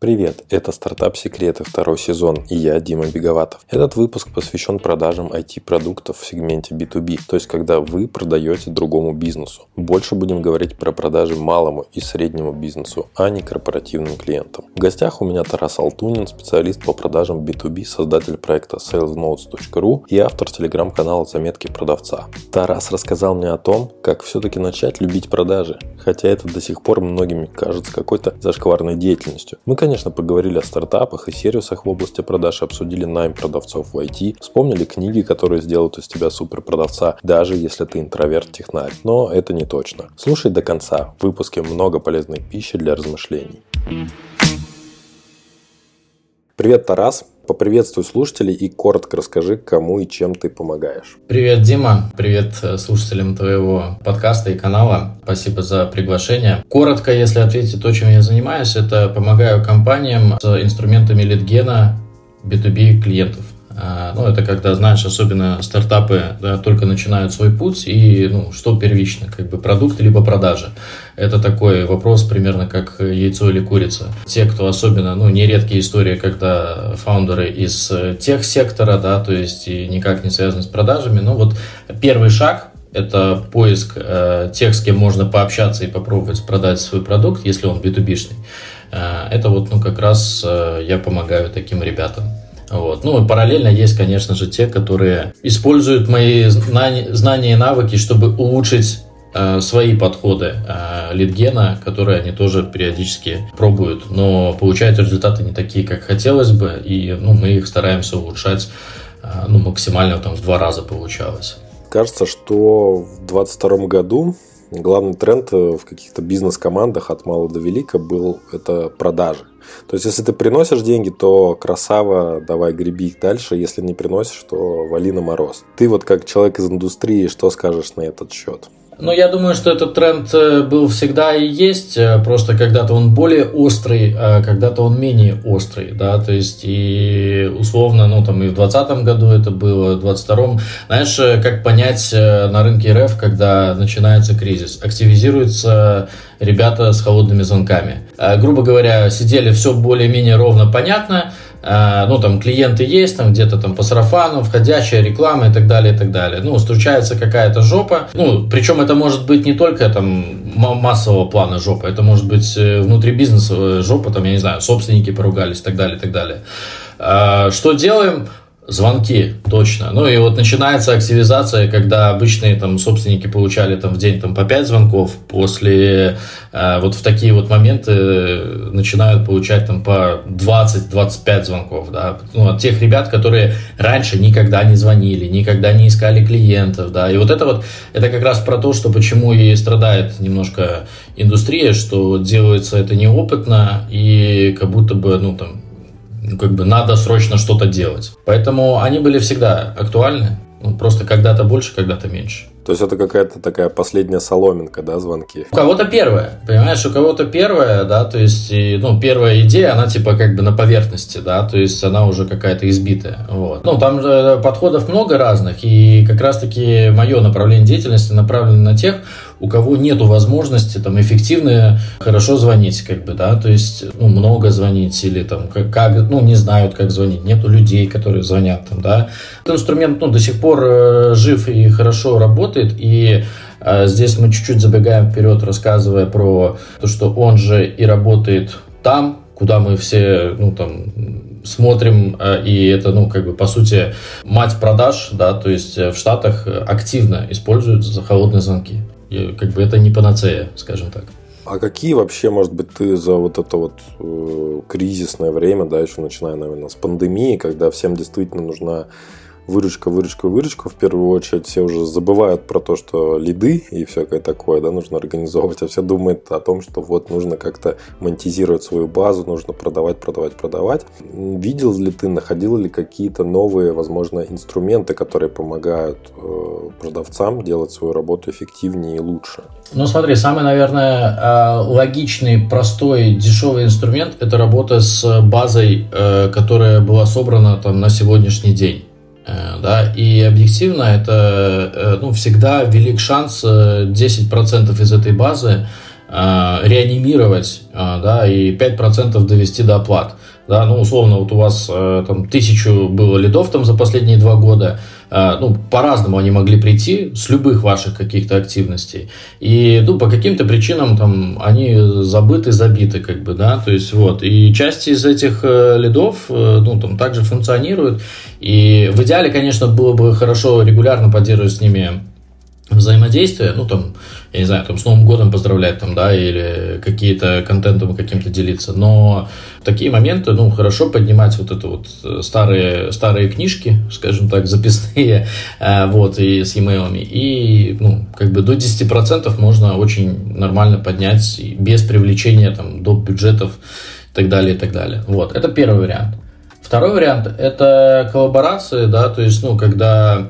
Привет, это «Стартап Секреты» второй сезон, и я, Дима Беговатов. Этот выпуск посвящен продажам IT-продуктов в сегменте B2B, то есть когда вы продаете другому бизнесу. Больше будем говорить про продажи малому и среднему бизнесу, а не корпоративным клиентам. В гостях у меня Тарас Алтунин, специалист по продажам B2B, создатель проекта salesnotes.ru и автор телеграм-канала «Заметки продавца». Тарас рассказал мне о том, как все-таки начать любить продажи, хотя это до сих пор многим кажется какой-то зашкварной деятельностью. Мы, конечно, конечно, поговорили о стартапах и сервисах в области продаж, обсудили найм продавцов в IT, вспомнили книги, которые сделают из тебя суперпродавца, даже если ты интроверт-технарь. Но это не точно. Слушай до конца. В выпуске много полезной пищи для размышлений. Привет, Тарас. Поприветствуй слушателей и коротко расскажи, кому и чем ты помогаешь. Привет, Дима. Привет слушателям твоего подкаста и канала. Спасибо за приглашение. Коротко, если ответить то, чем я занимаюсь, это помогаю компаниям с инструментами лидгена B2B клиентов. А, ну, это когда, знаешь, особенно стартапы да, только начинают свой путь, и ну, что первично, как бы продукт либо продажа. Это такой вопрос примерно как яйцо или курица. Те, кто особенно, ну, нередкие истории, когда фаундеры из тех сектора, да, то есть и никак не связаны с продажами, ну, вот первый шаг это поиск э, тех, с кем можно пообщаться и попробовать продать свой продукт, если он B2B-шный. Э, это вот, ну, как раз э, я помогаю таким ребятам. Вот. Ну, и параллельно есть, конечно же, те, которые используют мои знания и навыки, чтобы улучшить э, свои подходы э, лидгена, которые они тоже периодически пробуют, но получают результаты не такие, как хотелось бы, и ну, мы их стараемся улучшать э, ну, максимально там в два раза получалось. Кажется, что в 2022 году главный тренд э, в каких-то бизнес-командах от мала до велика был это продажи. То есть, если ты приносишь деньги, то красава, давай греби их дальше. Если не приносишь, то вали на мороз. Ты вот как человек из индустрии, что скажешь на этот счет? Ну, я думаю, что этот тренд э, был всегда и есть, э, просто когда-то он более острый, а когда-то он менее острый, да, то есть и условно, ну, там и в 2020 году это было, в 2022, знаешь, э, как понять на рынке РФ, когда начинается кризис, активизируются ребята с холодными звонками. Грубо говоря, сидели все более-менее ровно понятно, ну, там, клиенты есть, там, где-то там по сарафану, входящая реклама и так далее, и так далее. Ну, случается какая-то жопа, ну, причем это может быть не только там массового плана жопа, это может быть э, внутри бизнеса жопа, там, я не знаю, собственники поругались и так далее, и так далее. Э, что делаем? Звонки, точно. Ну и вот начинается активизация, когда обычные там собственники получали там в день там по 5 звонков, после э, вот в такие вот моменты начинают получать там по 20-25 звонков, да, ну, от тех ребят, которые раньше никогда не звонили, никогда не искали клиентов, да, и вот это вот, это как раз про то, что почему и страдает немножко индустрия, что делается это неопытно и как будто бы, ну там, ну, как бы надо срочно что-то делать. Поэтому они были всегда актуальны. Ну, просто когда-то больше, когда-то меньше. То есть это какая-то такая последняя соломинка, да, звонки? У кого-то первая, понимаешь, у кого-то первая, да, то есть, и, ну, первая идея, она типа как бы на поверхности, да, то есть она уже какая-то избитая, вот. Ну, там же подходов много разных, и как раз-таки мое направление деятельности направлено на тех, у кого нету возможности там эффективно хорошо звонить, как бы, да, то есть, ну, много звонить или там как, как ну, не знают, как звонить, нету людей, которые звонят там, да. Этот инструмент, ну, до сих пор э, жив и хорошо работает, и э, здесь мы чуть-чуть забегаем вперед, рассказывая про то, что он же и работает там, куда мы все, ну, там, смотрим, э, и это, ну, как бы, по сути, мать продаж, да, то есть в Штатах активно используют холодные звонки. Как бы это не панацея, скажем так. А какие вообще, может быть, ты за вот это вот э, кризисное время, да, еще начиная, наверное, с пандемии, когда всем действительно нужна выручка, выручка, выручка. В первую очередь все уже забывают про то, что лиды и всякое такое, да, нужно организовывать, а все думают о том, что вот нужно как-то монетизировать свою базу, нужно продавать, продавать, продавать. Видел ли ты, находил ли какие-то новые, возможно, инструменты, которые помогают э, продавцам делать свою работу эффективнее и лучше? Ну, смотри, самый, наверное, э, логичный, простой, дешевый инструмент – это работа с базой, э, которая была собрана там на сегодняшний день. Э, да, и объективно это, э, ну, всегда велик шанс 10% э, из этой базы реанимировать, да, и 5% довести до оплат. Да, ну, условно, вот у вас там тысячу было лидов там за последние два года, ну, по-разному они могли прийти с любых ваших каких-то активностей. И, ну, по каким-то причинам там они забыты, забиты, как бы, да, то есть вот. И часть из этих э, лидов, э, ну, там также функционируют. И в идеале, конечно, было бы хорошо регулярно поддерживать с ними взаимодействие, ну, там, я не знаю, там, с Новым годом поздравлять, там, да, или какие-то контентом каким-то делиться, но такие моменты, ну, хорошо поднимать вот это вот э, старые, старые книжки, скажем так, записные, э, вот, и с e-mail, и, ну, как бы до 10% можно очень нормально поднять без привлечения, там, до бюджетов и так далее, и так далее. Вот, это первый вариант. Второй вариант – это коллаборации, да, то есть, ну, когда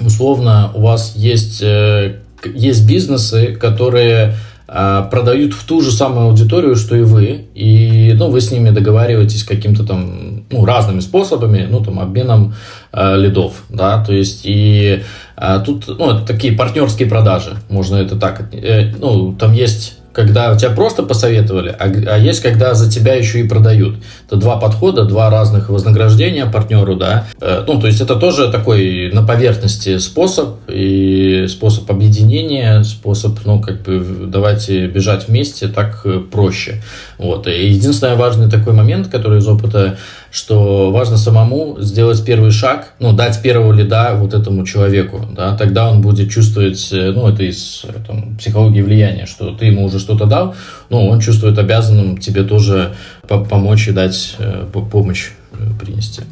условно у вас есть, э, есть бизнесы, которые а, продают в ту же самую аудиторию, что и вы, и ну, вы с ними договариваетесь каким-то там ну, разными способами, ну там обменом э, лидов, да, то есть и э, тут ну это такие партнерские продажи, можно это так, э, ну там есть когда тебя просто посоветовали, а, а есть, когда за тебя еще и продают. Это два подхода, два разных вознаграждения партнеру, да. Э, ну, то есть это тоже такой на поверхности способ и способ объединения, способ, ну, как бы давайте бежать вместе, так э, проще. Вот. И единственный важный такой момент, который из опыта что важно самому сделать первый шаг, ну, дать первого лида вот этому человеку, да, тогда он будет чувствовать, э, ну, это из там, психологии влияния, что ты ему уже что-то дал, ну, он чувствует обязанным тебе тоже помочь и дать э, помощь э, принести.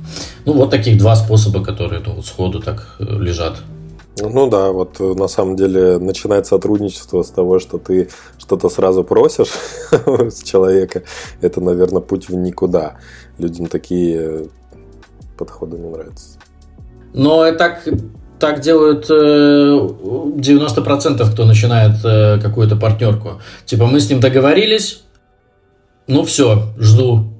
Ну, вот таких два способа, которые ну, вот сходу так лежат ну да, вот на самом деле начинает сотрудничество с того, что ты что-то сразу просишь с человека. Это, наверное, путь в никуда людям такие подходы не нравятся. Но так, так делают 90% э, кто начинает э, какую-то партнерку. Типа мы с ним договорились, ну все, жду.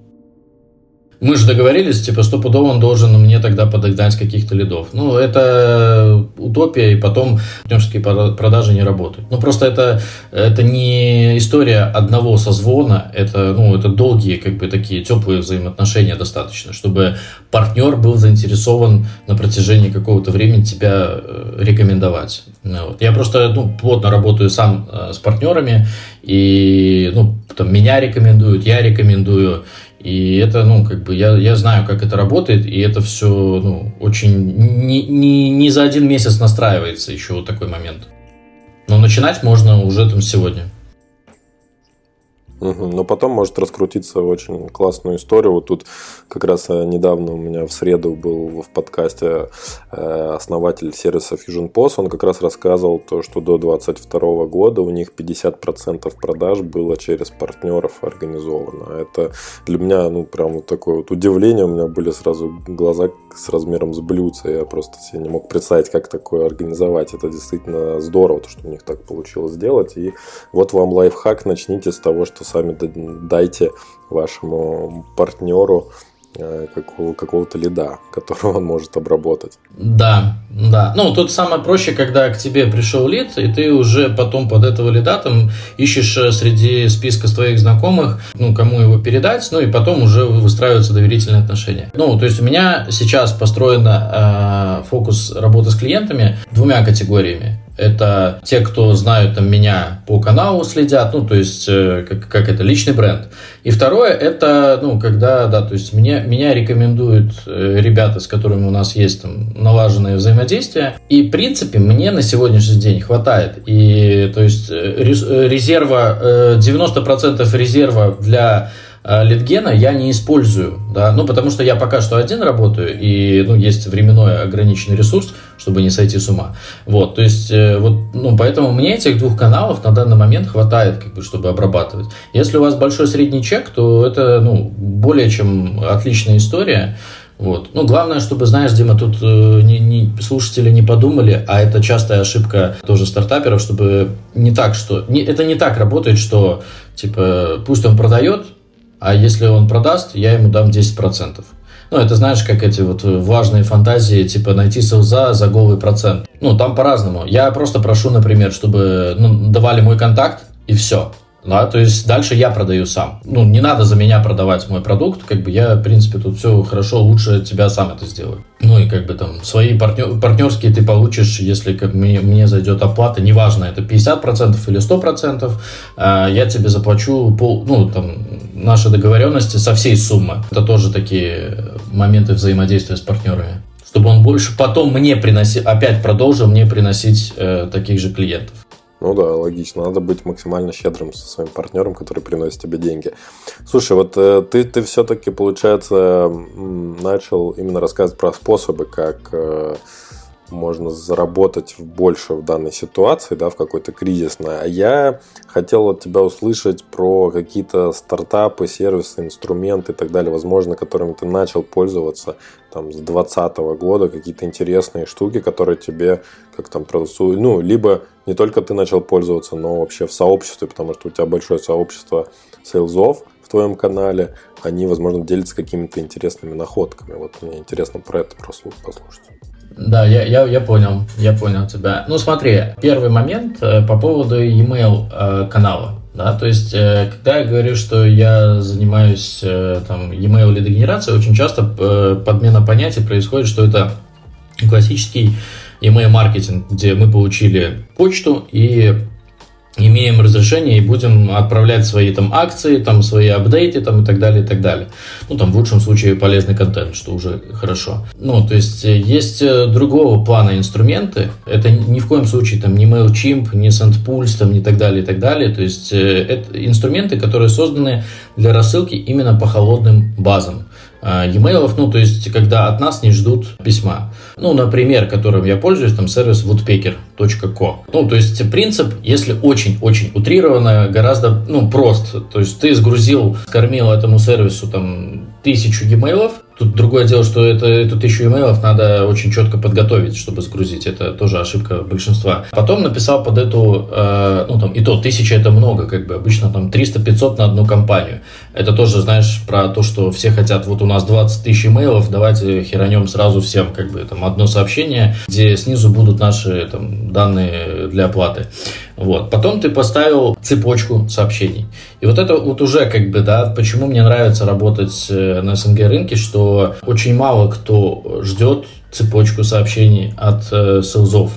Мы же договорились, типа, стопудово он должен мне тогда подогнать каких-то лидов. Ну, это утопия, и потом партнерские продажи не работают. Ну, просто это, это не история одного созвона, это, ну, это долгие, как бы, такие теплые взаимоотношения достаточно, чтобы партнер был заинтересован на протяжении какого-то времени тебя э, рекомендовать. Ну, вот. Я просто, ну, плотно работаю сам э, с партнерами, и, ну, там, меня рекомендуют, я рекомендую, и это, ну, как бы, я, я знаю, как это работает, и это все, ну, очень, не, не, не за один месяц настраивается еще вот такой момент. Но начинать можно уже там сегодня. Угу. Но потом может раскрутиться очень классную историю. Вот тут как раз э, недавно у меня в среду был в подкасте э, основатель сервиса Fusion POS. Он как раз рассказывал то, что до 2022 года у них 50% продаж было через партнеров организовано. Это для меня, ну, прям вот такое вот удивление. У меня были сразу глаза с размером с блюдца. Я просто себе не мог представить, как такое организовать. Это действительно здорово, то, что у них так получилось сделать. И вот вам лайфхак. Начните с того, что сами дайте вашему партнеру э, какого-то лида, которого он может обработать. Да, да. Ну, тут самое проще, когда к тебе пришел лид, и ты уже потом под этого лида там ищешь э, среди списка своих знакомых, ну, кому его передать, ну, и потом уже выстраиваются доверительные отношения. Ну, то есть у меня сейчас построен э, фокус работы с клиентами двумя категориями. Это те, кто знают там, меня по каналу, следят, ну, то есть, э, как, как это, личный бренд. И второе, это, ну, когда, да, то есть, меня, меня рекомендуют э, ребята, с которыми у нас есть там налаженное взаимодействие. И, в принципе, мне на сегодняшний день хватает. И, то есть, э, резерва, 90% резерва для литгена я не использую, да, ну, потому что я пока что один работаю, и, ну, есть временной ограниченный ресурс, чтобы не сойти с ума, вот, то есть, э, вот, ну, поэтому мне этих двух каналов на данный момент хватает, как бы, чтобы обрабатывать. Если у вас большой средний чек, то это, ну, более чем отличная история, вот. Ну, главное, чтобы, знаешь, Дима, тут э, не, не, слушатели не подумали, а это частая ошибка тоже стартаперов, чтобы не так, что... Не, это не так работает, что, типа, пусть он продает, а если он продаст, я ему дам 10%. Ну, это знаешь, как эти вот важные фантазии, типа найти селза за голый процент. Ну, там по-разному. Я просто прошу, например, чтобы ну, давали мой контакт, и все. Да, то есть дальше я продаю сам. Ну, не надо за меня продавать мой продукт, как бы я, в принципе, тут все хорошо, лучше тебя сам это сделаю. Ну и как бы там свои партнер, партнерские ты получишь, если как мне, мне зайдет оплата, неважно, это 50% или 100%, э, я тебе заплачу пол, ну, там, наши договоренности со всей суммы. Это тоже такие моменты взаимодействия с партнерами чтобы он больше потом мне приносил, опять продолжил мне приносить э, таких же клиентов. Ну да, логично. Надо быть максимально щедрым со своим партнером, который приносит тебе деньги. Слушай, вот э, ты, ты все-таки, получается, начал именно рассказывать про способы, как э, можно заработать больше в данной ситуации, да, в какой-то кризисной. А я хотел от тебя услышать про какие-то стартапы, сервисы, инструменты и так далее, возможно, которыми ты начал пользоваться там с 2020 года, какие-то интересные штуки, которые тебе как там продавцу, ну, либо не только ты начал пользоваться, но вообще в сообществе, потому что у тебя большое сообщество сейлзов в твоем канале, они, возможно, делятся какими-то интересными находками. Вот мне интересно про это послушать. Да, я, я, я понял, я понял тебя. Ну смотри, первый момент э, по поводу email э, канала. Да, то есть, э, когда я говорю, что я занимаюсь там email лидогенерацией, очень часто подмена понятий происходит, что это классический email маркетинг, где мы получили почту и имеем разрешение и будем отправлять свои там акции, там свои апдейты там и так далее, и так далее. Ну, там в лучшем случае полезный контент, что уже хорошо. Ну, то есть э, есть э, другого плана инструменты. Это ни в коем случае там не MailChimp, не SendPulse, там, не так далее, и так далее. То есть э, это инструменты, которые созданы для рассылки именно по холодным базам. А, e-mail, ну, то есть, когда от нас не ждут письма. Ну, например, которым я пользуюсь, там сервис woodpecker.co. Ну, то есть, принцип, если очень-очень утрированно, гораздо, ну, прост. То есть, ты сгрузил, скормил этому сервису, там, тысячу e-mail, Тут другое дело, что это, эту тысячу имейлов надо очень четко подготовить, чтобы сгрузить. Это тоже ошибка большинства. Потом написал под эту, э, ну там, и то, тысяча это много, как бы обычно там 300-500 на одну компанию. Это тоже, знаешь, про то, что все хотят, вот у нас 20 тысяч имейлов, давайте херанем сразу всем, как бы, там, одно сообщение, где снизу будут наши там, данные для оплаты. Вот. Потом ты поставил цепочку сообщений. И вот это вот уже как бы, да, почему мне нравится работать э, на СНГ рынке, что очень мало кто ждет цепочку сообщений от э, селзов.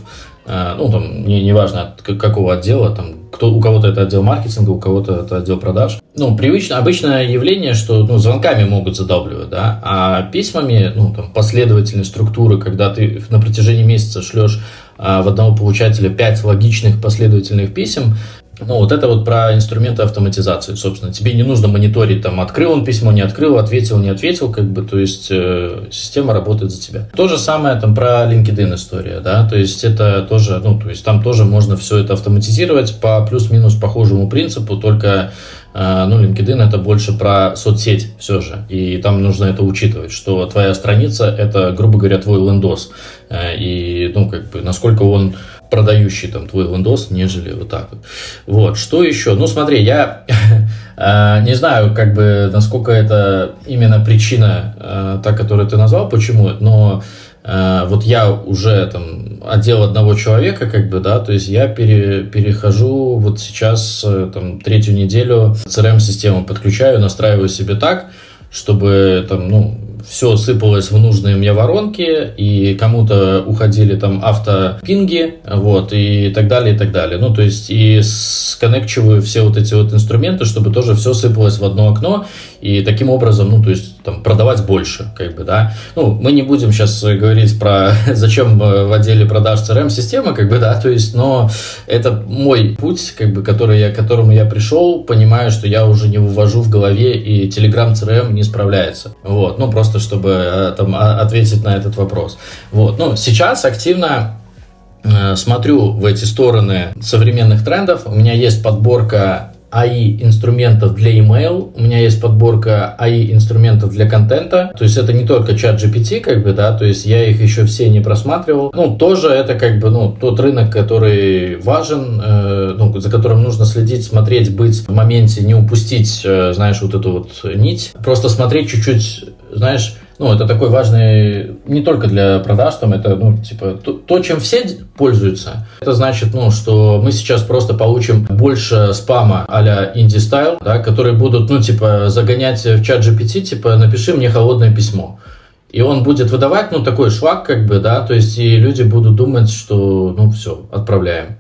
Э, ну, там, не, неважно от какого отдела, там, кто, у кого-то это отдел маркетинга, у кого-то это отдел продаж. Ну, привычно, обычное явление, что ну, звонками могут задавливать, да, а письмами, ну, там, последовательной структуры, когда ты на протяжении месяца шлешь а, в одного получателя 5 логичных последовательных писем, ну, вот это вот про инструменты автоматизации, собственно. Тебе не нужно мониторить, там, открыл он письмо, не открыл, ответил, не ответил, как бы, то есть э, система работает за тебя. То же самое там про LinkedIn история, да, то есть это тоже, ну, то есть там тоже можно все это автоматизировать по плюс-минус похожему принципу, только а, ну, LinkedIn это больше про соцсеть все же, и там нужно это учитывать, что твоя страница это, грубо говоря, твой лендос, э, и, ну, как бы, насколько он продающий там твой лендос, нежели вот так вот. Вот, что еще? Ну, смотри, я э, не знаю, как бы, насколько это именно причина, э, та, которую ты назвал, почему, но Э, вот я уже там отдел одного человека, как бы, да, то есть я пере, перехожу вот сейчас там третью неделю CRM-систему подключаю, настраиваю себе так, чтобы там, ну, все сыпалось в нужные мне воронки, и кому-то уходили там автопинги, вот, и так далее, и так далее. Ну, то есть, и сконнекчиваю все вот эти вот инструменты, чтобы тоже все сыпалось в одно окно, и таким образом, ну, то есть, там, продавать больше, как бы, да. Ну, мы не будем сейчас говорить про зачем э, в отделе продаж CRM-система, как бы, да, то есть, но это мой путь, как бы, который я, к которому я пришел, понимаю, что я уже не вывожу в голове, и Telegram CRM не справляется. Вот, ну, просто чтобы э, там ответить на этот вопрос. Вот, ну, сейчас активно э, смотрю в эти стороны современных трендов. У меня есть подборка AI инструментов для email, у меня есть подборка AI инструментов для контента, то есть это не только чат GPT, как бы, да, то есть я их еще все не просматривал. Ну, тоже это как бы, ну, тот рынок, который важен, э, ну, за которым нужно следить, смотреть, быть в моменте, не упустить, э, знаешь, вот эту вот нить, просто смотреть чуть-чуть, знаешь, ну, это такой важный не только для продаж, там, это, ну, типа, то, то, чем все пользуются. Это значит, ну, что мы сейчас просто получим больше спама а-ля инди-стайл, да, которые будут, ну, типа, загонять в чат GPT, типа, напиши мне холодное письмо. И он будет выдавать, ну, такой швак, как бы, да, то есть, и люди будут думать, что, ну, все, отправляем.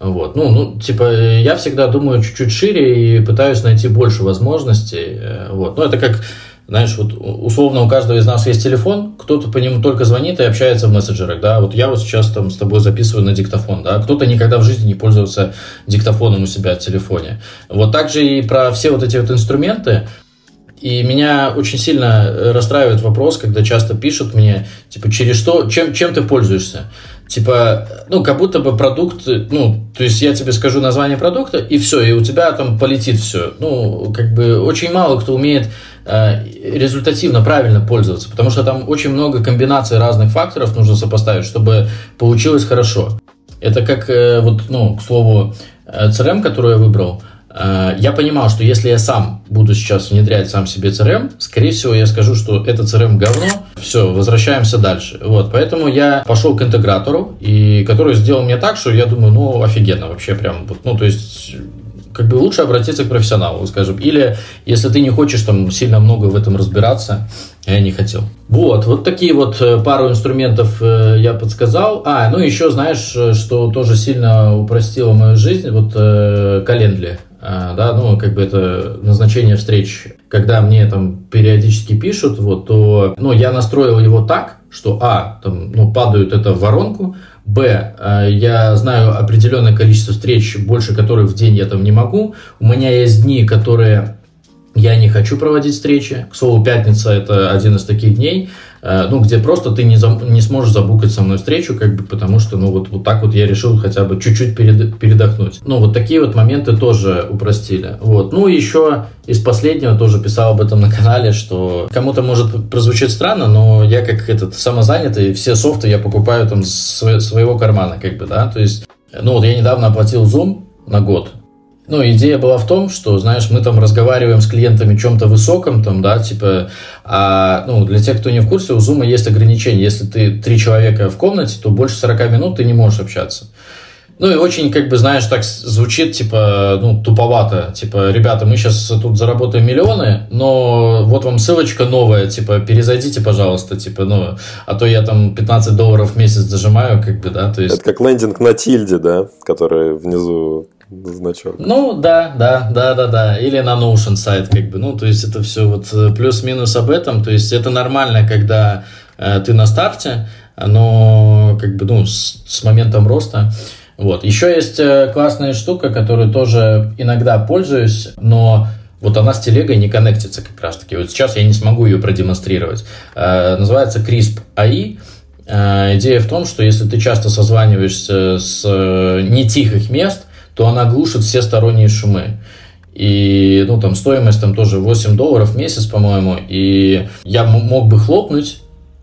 Вот. Ну, ну, типа, я всегда думаю чуть-чуть шире и пытаюсь найти больше возможностей. Э, вот. Ну, это как, знаешь, вот условно у каждого из нас есть телефон, кто-то по нему только звонит и общается в мессенджерах, да, вот я вот сейчас там с тобой записываю на диктофон, да, кто-то никогда в жизни не пользовался диктофоном у себя в телефоне. Вот так же и про все вот эти вот инструменты, и меня очень сильно расстраивает вопрос, когда часто пишут мне, типа, через что, чем, чем ты пользуешься? Типа, ну, как будто бы продукт, ну, то есть я тебе скажу название продукта, и все, и у тебя там полетит все. Ну, как бы очень мало кто умеет результативно, правильно пользоваться, потому что там очень много комбинаций разных факторов нужно сопоставить, чтобы получилось хорошо. Это как, э, вот, ну, к слову, э, CRM, который я выбрал – Э, я понимал, что если я сам буду сейчас внедрять сам себе CRM, скорее всего, я скажу, что это CRM говно, все, возвращаемся дальше. Вот, поэтому я пошел к интегратору, и который сделал мне так, что я думаю, ну, офигенно, вообще прям, ну, то есть как бы лучше обратиться к профессионалу, скажем. Или если ты не хочешь там сильно много в этом разбираться, я не хотел. Вот, вот такие вот э, пару инструментов э, я подсказал. А, ну еще знаешь, что тоже сильно упростило мою жизнь, вот Календли. Да, ну, как бы это назначение встреч, когда мне там периодически пишут, вот, то, ну, я настроил его так, что, а, там, ну, падают это в воронку, б, а, я знаю определенное количество встреч, больше которых в день я там не могу, у меня есть дни, которые я не хочу проводить встречи. К слову, пятница – это один из таких дней, Э, ну, где просто ты не, зам, не сможешь забукать со мной встречу, как бы, потому что, ну, вот, вот так вот я решил хотя бы чуть-чуть перед, передохнуть. Ну, вот такие вот моменты тоже упростили. Вот. Ну, еще из последнего тоже писал об этом на канале, что кому-то может прозвучать странно, но я как этот самозанятый, все софты я покупаю там с своего кармана, как бы, да, то есть, ну, вот я недавно оплатил Zoom на год, ну, идея была в том, что, знаешь, мы там разговариваем с клиентами чем-то высоком, там, да, типа, а, ну, для тех, кто не в курсе, у Zoom есть ограничение. Если ты три человека в комнате, то больше 40 минут ты не можешь общаться. Ну и очень, как бы, знаешь, так звучит, типа, ну, туповато. Типа, ребята, мы сейчас тут заработаем миллионы, но вот вам ссылочка новая, типа, перезайдите, пожалуйста, типа, ну, а то я там 15 долларов в месяц зажимаю, как бы, да, то есть... Это как лендинг на тильде, да, который внизу значок. Ну, да, да, да, да, да. Или на Notion сайт, как бы. Ну, то есть это все вот э, плюс-минус об этом. То есть это нормально, когда э, ты на старте, но как бы, ну, с, с моментом роста. Вот. Еще есть э, классная штука, которую тоже иногда пользуюсь, но вот она с телегой не коннектится как раз таки. Вот сейчас я не смогу ее продемонстрировать. Э, называется CRISP AI. Э, идея в том, что если ты часто созваниваешься с нетихих мест, то она глушит все сторонние шумы. И, ну, там, стоимость там тоже 8 долларов в месяц, по-моему. И я мог бы хлопнуть,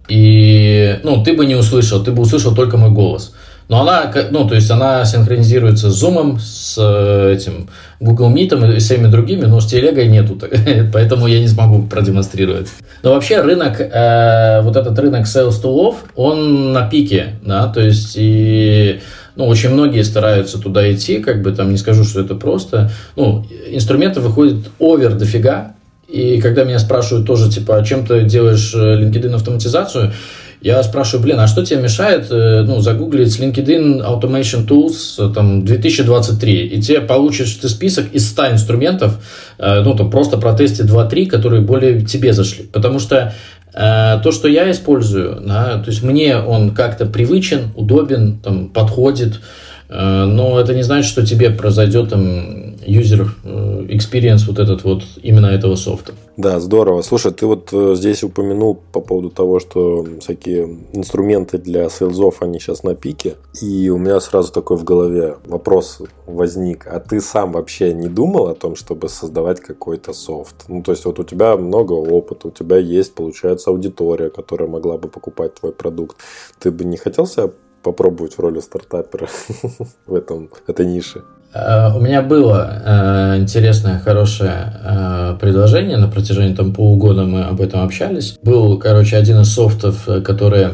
и, ну, ты бы не услышал, ты бы услышал только мой голос. Но она, ну, то есть она синхронизируется с Zoom, с э, этим Google Meet и всеми другими, но с телегой нету, поэтому я не смогу продемонстрировать. Но вообще рынок, э, вот этот рынок sales тулов, он на пике, да, то есть и ну, очень многие стараются туда идти, как бы там не скажу, что это просто. Ну, инструменты выходят овер дофига, и когда меня спрашивают тоже, типа, а чем ты делаешь э, LinkedIn автоматизацию, я спрашиваю, блин, а что тебе мешает, э, ну, загуглить LinkedIn Automation Tools, э, там, 2023, и тебе получишь ты список из 100 инструментов, ну, там, просто протестить 2-3, которые более тебе зашли. Потому что то, что я использую, да, то есть мне он как-то привычен, удобен, там, подходит, э, но это не значит, что тебе произойдет там user э, experience вот этот вот именно этого софта. Да, здорово. Слушай, ты вот здесь упомянул по поводу того, что всякие инструменты для сейлзов, они сейчас на пике. И у меня сразу такой в голове вопрос возник. А ты сам вообще не думал о том, чтобы создавать какой-то софт? Ну, то есть вот у тебя много опыта, у тебя есть, получается, аудитория, которая могла бы покупать твой продукт. Ты бы не хотел себя попробовать в роли стартапера в этом, этой нише? У меня было э, интересное, хорошее э, предложение на протяжении там полугода мы об этом общались. Был, короче, один из софтов, который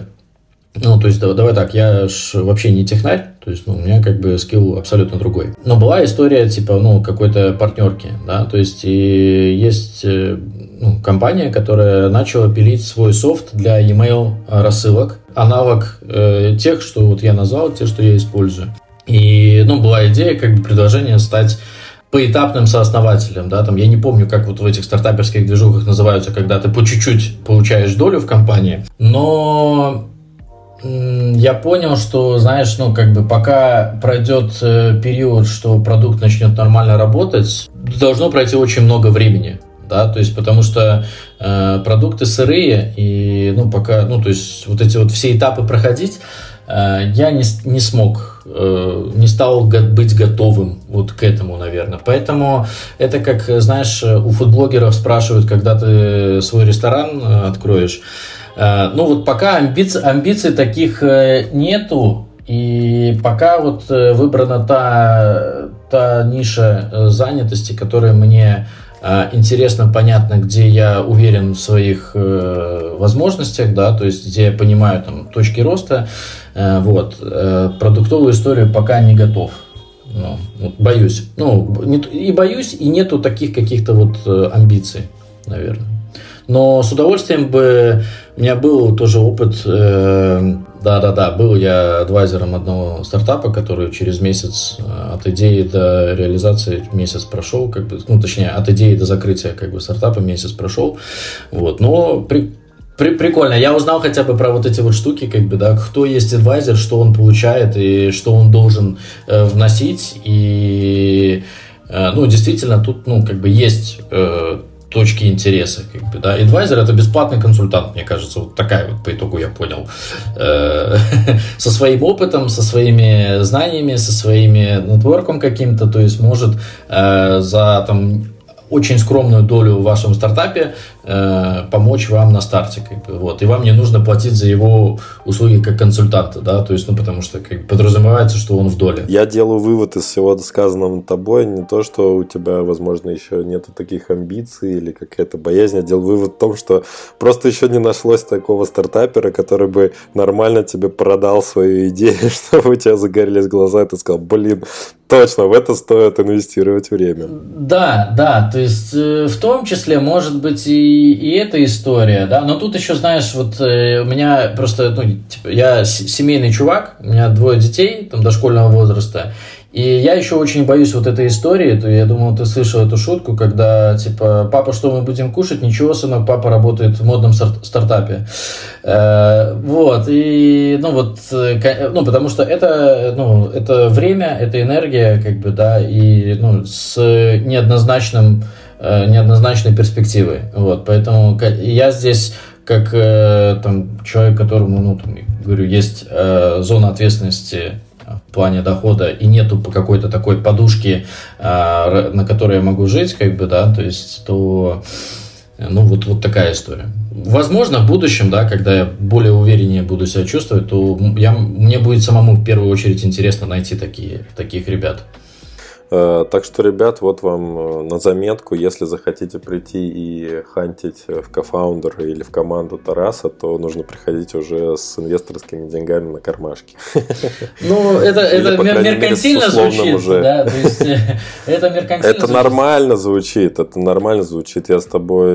ну, то есть, давай так, я ж вообще не технарь, то есть, ну, у меня как бы скилл абсолютно другой. Но была история, типа, ну, какой-то партнерки, да, то есть, и есть э, ну, компания, которая начала пилить свой софт для email рассылок, аналог э, тех, что вот я назвал, те, что я использую. И, ну, была идея, как бы, предложение стать поэтапным сооснователем, да, там, я не помню, как вот в этих стартаперских движухах называются, когда ты по чуть-чуть получаешь долю в компании, но я понял, что, знаешь, ну, как бы пока пройдет э, период, что продукт начнет нормально работать, должно пройти очень много времени, да, то есть потому что э, продукты сырые, и, ну, пока, ну, то есть вот эти вот все этапы проходить, э, я не, не смог, не стал быть готовым вот к этому, наверное. Поэтому это как, знаешь, у фудблогеров спрашивают, когда ты свой ресторан э, откроешь, Э, ну вот пока амбиций, амбиций таких э, нету, и пока вот э, выбрана та, та ниша занятости, которая мне интересно, понятно, где я уверен в своих возможностях, да, то есть где я понимаю там точки роста, вот, продуктовую историю пока не готов. Ну, боюсь. Ну, и боюсь, и нету таких каких-то вот амбиций, наверное. Но с удовольствием бы у меня был тоже опыт, э, да-да-да, был я адвайзером одного стартапа, который через месяц э, от идеи до реализации месяц прошел, как бы, ну, точнее, от идеи до закрытия как бы стартапа месяц прошел, вот, но при, при, прикольно. Я узнал хотя бы про вот эти вот штуки, как бы, да, кто есть адвайзер, что он получает и что он должен э, вносить. И, э, ну, действительно, тут, ну, как бы есть э, точки интереса. Как бы, да. Advisor это бесплатный консультант, мне кажется. Вот такая вот по итогу я понял. Э, со своим опытом, со своими знаниями, со своими нетворком каким-то, то есть может э, за там очень скромную долю в вашем стартапе э, помочь вам на старте, как бы, вот, и вам не нужно платить за его услуги как консультанта, да, то есть, ну, потому что как, подразумевается, что он в доле. Я делаю вывод из всего сказанного тобой, не то, что у тебя, возможно, еще нету таких амбиций или какая-то боязнь, я делал вывод в том, что просто еще не нашлось такого стартапера, который бы нормально тебе продал свою идею, чтобы у тебя загорелись глаза, и ты сказал, блин, Точно, в это стоит инвестировать время. Да, да, то есть э, в том числе может быть и, и эта история, да, но тут еще, знаешь, вот э, у меня просто, ну, типа, я семейный чувак, у меня двое детей, там, дошкольного возраста, и я еще очень боюсь вот этой истории, то я думал, ты слышал эту шутку, когда, типа, папа, что мы будем кушать? Ничего, сынок, папа работает в модном стартапе. Э, вот, и, ну, вот, э, ну, потому что это, ну, это время, это энергия, как бы, да, и, ну, с неоднозначным, неоднозначной перспективой, вот, поэтому я здесь как там человек, которому, ну, там, говорю, есть зона ответственности в плане дохода и нету по какой-то такой подушки, а, на которой я могу жить, как бы, да, то есть, то, ну, вот, вот такая история. Возможно, в будущем, да, когда я более увереннее буду себя чувствовать, то я, мне будет самому в первую очередь интересно найти такие, таких ребят. Э, так что, ребят, вот вам э, на заметку, если захотите прийти и хантить в кофаундер или в команду Тараса, то нужно приходить уже с инвесторскими деньгами на кармашке. Ну, это, это меркантильно звучит, уже. да, то есть э, это меркантильно Это нормально звучит, это нормально звучит. Я с тобой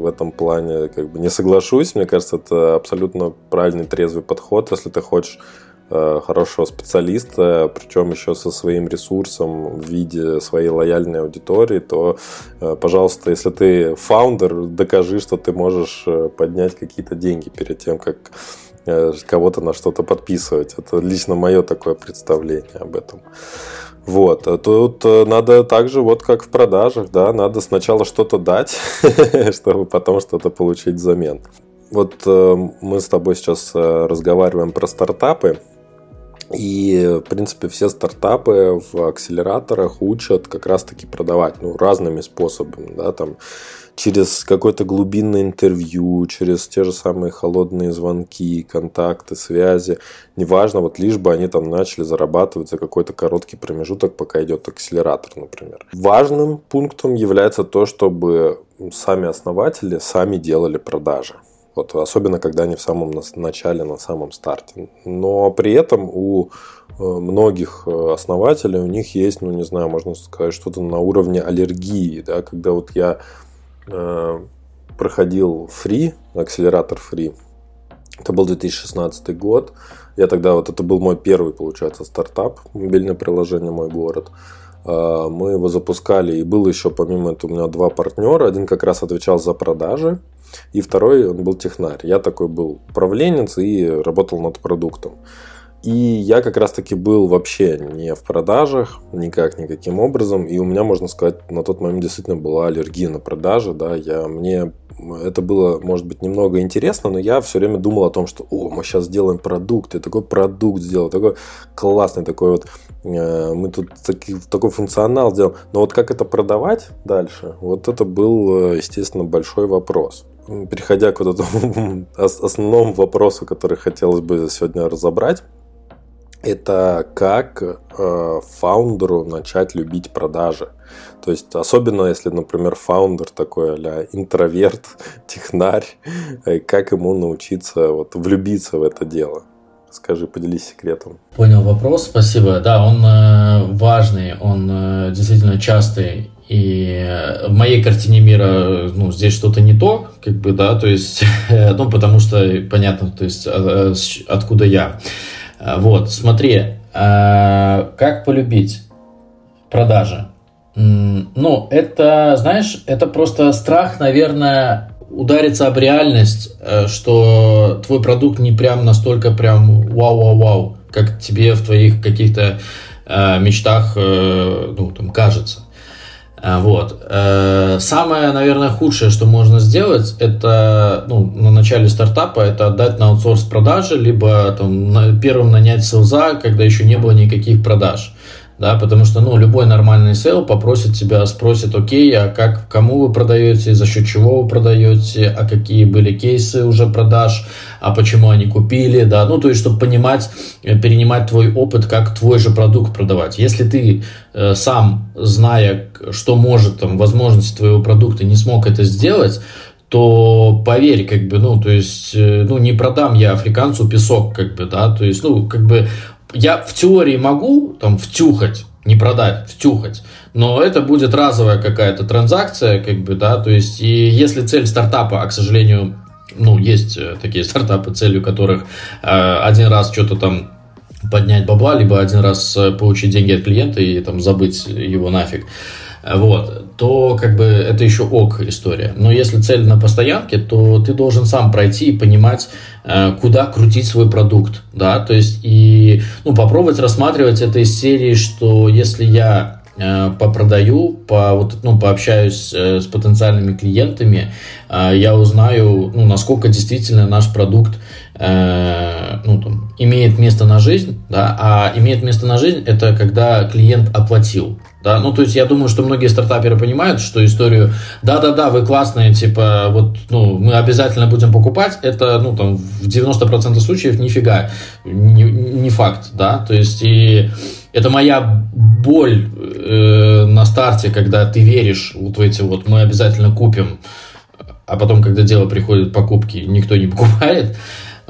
в этом плане как бы не соглашусь. Мне кажется, это абсолютно правильный, трезвый подход, если ты хочешь Э, хорошего специалиста, причем еще со своим ресурсом в виде своей лояльной аудитории, то, э, пожалуйста, если ты фаундер, докажи, что ты можешь э, поднять какие-то деньги перед тем, как кого-то на что-то подписывать. Это лично мое такое представление об этом. Вот, а тут надо также, вот как в продажах, да, надо сначала что-то дать, чтобы потом что-то получить взамен. Вот мы с тобой сейчас разговариваем про стартапы, И, в принципе, все стартапы в акселераторах учат как раз-таки продавать ну, разными способами. Да, там, через какое-то глубинное интервью, через те же самые холодные звонки, контакты, связи. Неважно, вот лишь бы они там начали зарабатывать за какой-то короткий промежуток, пока идет акселератор, например. Важным пунктом является то, чтобы сами основатели сами делали продажи. Вот, особенно, когда они в самом начале, на самом старте. Но при этом у э, многих э, основателей у них есть, ну не знаю, можно сказать, что-то на уровне аллергии, да, когда вот я Э, проходил фри, акселератор фри. Это был 2016 год. Я тогда, вот это был мой первый, получается, стартап, мобильное приложение «Мой город». Э, мы его запускали, и был еще, помимо этого, у меня два партнера. Один как раз отвечал за продажи, и второй, он был технарь. Я такой был управленец и работал над продуктом. И я как раз-таки был вообще не в продажах, никак, никаким образом. И у меня, можно сказать, на тот момент действительно была аллергия на продажи. Да, я, мне это было, может быть, немного интересно, но я все время думал о том, что о, мы сейчас сделаем продукт, я такой продукт сделал, такой классный, такой вот, э, мы тут таки, такой функционал сделал. Но вот как это продавать дальше, вот это был, естественно, большой вопрос переходя к вот этому основному вопросу, который хотелось бы сегодня разобрать, это как э, фаундеру начать любить продажи. То есть, особенно если, например, фаундер такой а интроверт, технарь, э, как ему научиться вот, влюбиться в это дело. Скажи, поделись секретом. Понял вопрос, спасибо. Да, он э, важный, он э, действительно частый. И в моей картине мира, ну, здесь что-то не то, как бы, да, то есть, ну, потому что, понятно, то есть, а, а, откуда я. А, вот, смотри, а, как полюбить продажи? Ну, это, знаешь, это просто страх, наверное, удариться об реальность, э, что твой продукт не прям настолько прям вау-вау-вау, как тебе в твоих каких-то э, мечтах, э, ну, там, кажется. А, вот. Э, самое, наверное, худшее, что можно сделать, это ну, на начале стартапа, это отдать на аутсорс продажи, либо там, первым нанять селза, когда еще не было никаких продаж да, потому что, ну, любой нормальный sale попросит тебя, спросит, окей, а как, кому вы продаете, за счет чего вы продаете, а какие были кейсы уже продаж, а почему они купили, да, ну, то есть, чтобы понимать, э, перенимать твой опыт, как твой же продукт продавать. Если ты э, сам, зная, что может, там, возможности твоего продукта, не смог это сделать, то поверь, как бы, ну, то есть, э, ну, не продам я африканцу песок, как бы, да, то есть, ну, как бы, я в теории могу там втюхать, не продать, втюхать, но это будет разовая какая-то транзакция, как бы, да, то есть, и если цель стартапа, а, к сожалению, ну, есть э, такие стартапы, целью которых э, один раз что-то там поднять бабла, либо один раз э, получить деньги от клиента и там забыть его нафиг, вот, то как бы это еще ок история. Но если цель на постоянке, то ты должен сам пройти и понимать, э, куда крутить свой продукт, да, то есть и, ну, попробовать рассматривать это из серии, что если я э, попродаю, по, вот, ну, пообщаюсь э, с потенциальными клиентами, я узнаю, ну, насколько действительно наш продукт ну, там, имеет место на жизнь, да, а имеет место на жизнь это когда клиент оплатил, да, ну, то есть я думаю, что многие стартаперы понимают, что историю «да-да-да, вы классные, типа, вот, ну, мы обязательно будем покупать», это, ну, там, в 90% случаев нифига, не, не факт, да, то есть и это моя боль э, на старте, когда ты веришь вот в эти вот «мы обязательно купим», а потом, когда дело приходит покупки, никто не покупает,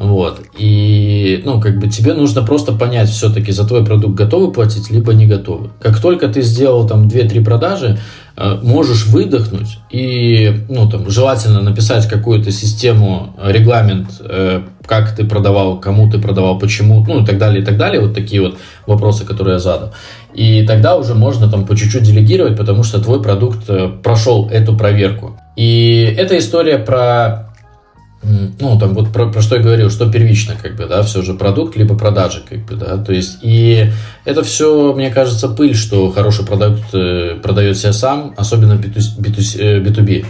вот. И, ну, как бы тебе нужно просто понять все-таки, за твой продукт готовы платить, либо не готовы. Как только ты сделал там 2-3 продажи, э, можешь выдохнуть и, ну, там, желательно написать какую-то систему, регламент, э, как ты продавал, кому ты продавал, почему, ну, и так далее, и так далее. Вот такие вот вопросы, которые я задал. И тогда уже можно там по чуть-чуть делегировать, потому что твой продукт э, прошел эту проверку. И эта история про ну, там вот про, про что я говорил, что первично, как бы, да, все же продукт, либо продажи, как бы, да, то есть, и это все, мне кажется, пыль, что хороший продукт э, продает себя сам, особенно B2, B2, B2B.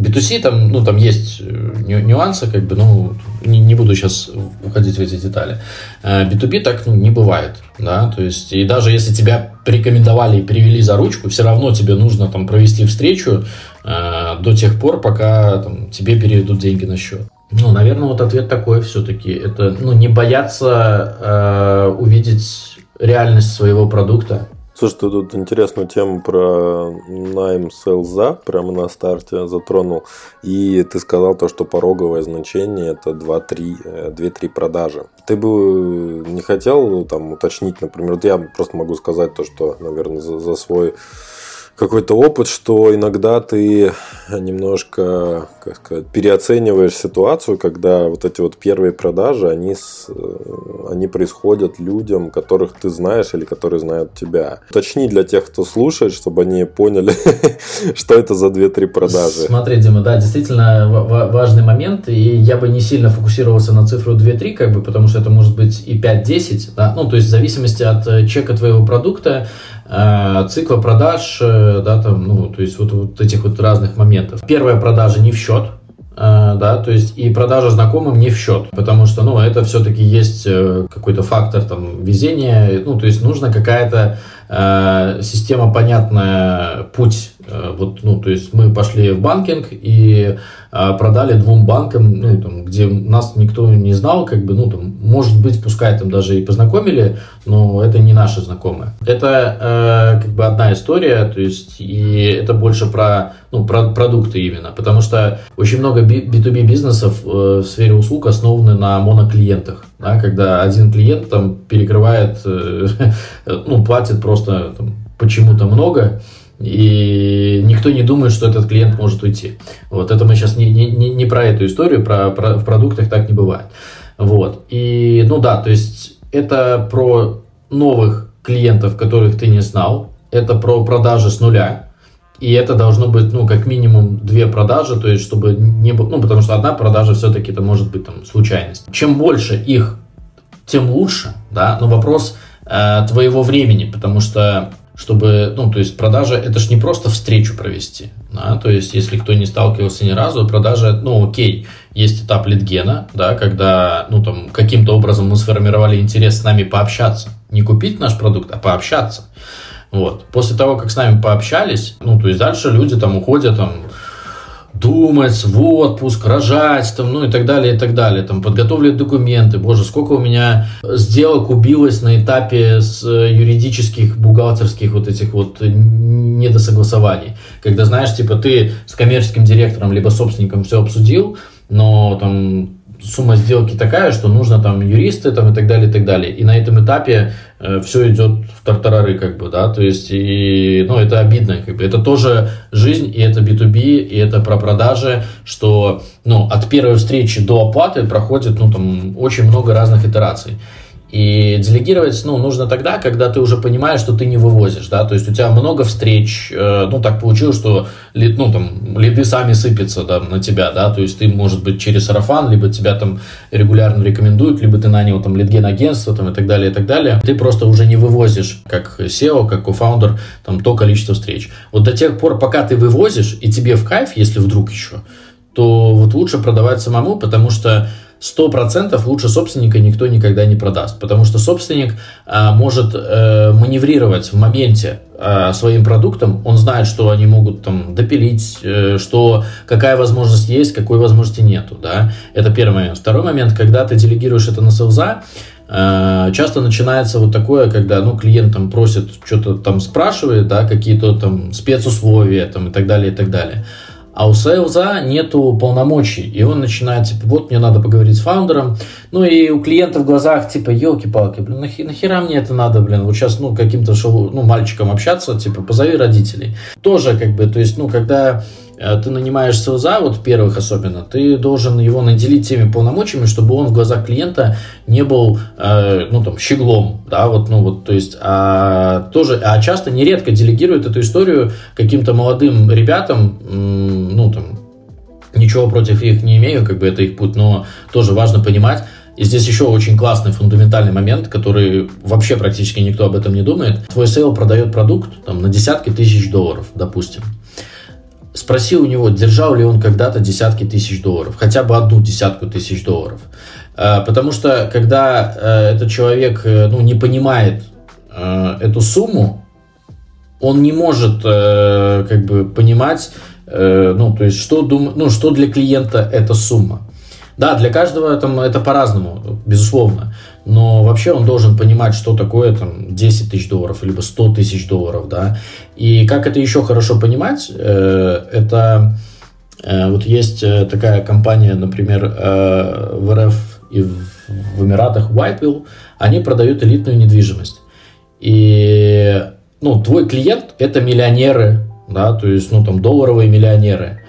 B2C там, ну, там есть э, нюансы, как бы, ну, не, не буду сейчас уходить в эти детали. B2B э, так ну, не бывает, да, то есть, и даже если тебя порекомендовали и привели за ручку, все равно тебе нужно там провести встречу э, до тех пор, пока там, тебе переведут деньги на счет. Ну, наверное, вот ответ такой все-таки. Это, ну, не бояться э, увидеть реальность своего продукта, Слушай, ты тут интересную тему про найм селза прямо на старте затронул. И ты сказал то, что пороговое значение это 2-3 э, продажи. Ты бы не хотел там уточнить, например, вот я просто могу сказать то, что, наверное, за, за свой какой-то опыт, что иногда ты немножко, как сказать, переоцениваешь ситуацию, когда вот эти вот первые продажи, они, э, они происходят людям, которых ты знаешь или которые знают тебя. Уточни для тех, кто слушает, чтобы они поняли, что это за 2-3 продажи. Смотри, Дима, да, действительно важный момент, и я бы не сильно фокусировался на цифру 2-3, как бы, потому что это может быть и 5-10, да, ну, то есть в зависимости от э, чека твоего продукта, цикла продаж, э, да, там, ну, то есть вот, вот этих вот разных моментов. Первая продажа не в счет, э, да, то есть и продажа знакомым не в счет, потому что, ну, это все-таки есть какой-то фактор там везения, ну, то есть нужна какая-то э, система понятная, путь, э, вот, ну, то есть мы пошли в банкинг и э, продали двум банкам, ну, там, где нас никто не знал, как бы, ну, там, может быть, пускай там даже и познакомили, но это не наши знакомые. Это, э, как бы, одна история, то есть, и это больше про, ну, про продукты именно, потому что очень много B2B бизнесов э, в сфере услуг основаны на моноклиентах, да, когда один клиент там перекрывает, э, ну, платит просто почему-то много, и никто не думает, что этот клиент может уйти. Вот это мы сейчас не, не, не про эту историю, про, про, в продуктах так не бывает. Вот. И, ну да, то есть это про новых клиентов, которых ты не знал, это про продажи с нуля, и это должно быть, ну, как минимум две продажи, то есть, чтобы не было, ну, потому что одна продажа все-таки это может быть там случайность. Чем больше их, тем лучше, да, но вопрос э, твоего времени, потому что чтобы, ну, то есть продажа, это ж не просто встречу провести, да, то есть если кто не сталкивался ни разу, продажа, ну, окей, есть этап литгена, да, когда, ну, там, каким-то образом мы сформировали интерес с нами пообщаться, не купить наш продукт, а пообщаться, вот. После того, как с нами пообщались, ну, то есть дальше люди там уходят, там, думать в отпуск, рожать, там, ну и так далее, и так далее. Там, подготовлять документы. Боже, сколько у меня сделок убилось на этапе с э, юридических, бухгалтерских вот этих вот недосогласований. Когда, знаешь, типа ты с коммерческим директором либо собственником все обсудил, но там сумма сделки такая, что нужно там юристы там и так далее, и так далее. И на этом этапе э, все идет в тартарары, как бы, да, то есть, и, ну, это обидно, как бы, это тоже жизнь, и это B2B, и это про продажи, что, ну, от первой встречи до оплаты проходит, ну, там, очень много разных итераций. И делегировать, ну, нужно тогда, когда ты уже понимаешь, что ты не вывозишь, да, то есть у тебя много встреч, э, ну, так получилось, что, ну, там, лиды сами сыпятся, да, на тебя, да, то есть ты, может быть, через сарафан, либо тебя там регулярно рекомендуют, либо ты нанял там лидген агентство, там, и так далее, и так далее, ты просто уже не вывозишь, как SEO, как кофаундер, там, то количество встреч. Вот до тех пор, пока ты вывозишь, и тебе в кайф, если вдруг еще, то вот лучше продавать самому, потому что 100% лучше собственника никто никогда не продаст, потому что собственник а, может а, маневрировать в моменте а, своим продуктом, он знает, что они могут там допилить, а, что какая возможность есть, какой возможности нету, да, это первый момент. Второй момент, когда ты делегируешь это на селза, часто начинается вот такое, когда, ну, клиент там просит, что-то там спрашивает, да, какие-то там спецусловия там и так далее, и так далее. А у сейлза нету полномочий, и он начинает, типа, вот мне надо поговорить с фаундером, ну и у клиента в глазах, типа, елки-палки, блин, нахер, нахера мне это надо, блин, вот сейчас, ну, каким-то шоу, ну, мальчиком общаться, типа, позови родителей. Тоже, как бы, то есть, ну, когда ты нанимаешь селза, вот первых особенно, ты должен его наделить теми полномочиями, чтобы он в глазах клиента не был, э, ну, там, щеглом, да, вот, ну, вот, то есть, а, тоже, а часто, нередко делегируют эту историю каким-то молодым ребятам, ну, там, ничего против их не имею, как бы это их путь, но тоже важно понимать, и здесь еще очень классный фундаментальный момент, который вообще практически никто об этом не думает. Твой sale продает продукт там, на десятки тысяч долларов, допустим спроси у него, держал ли он когда-то десятки тысяч долларов, хотя бы одну десятку тысяч долларов. Э, потому что когда э, этот человек э, ну, не понимает эту сумму, он не может как бы понимать, ну, то есть, что, дум... ну, что для клиента эта сумма. Да, для каждого там, это по-разному, безусловно. Но вообще он должен понимать, что такое там 10 тысяч долларов, либо 100 тысяч долларов, да. И как это еще хорошо понимать, это вот есть такая компания, например, в РФ и в, Эмиратах Whiteville, они продают элитную недвижимость. И ну, твой клиент это миллионеры, да, то есть, ну, там, долларовые миллионеры.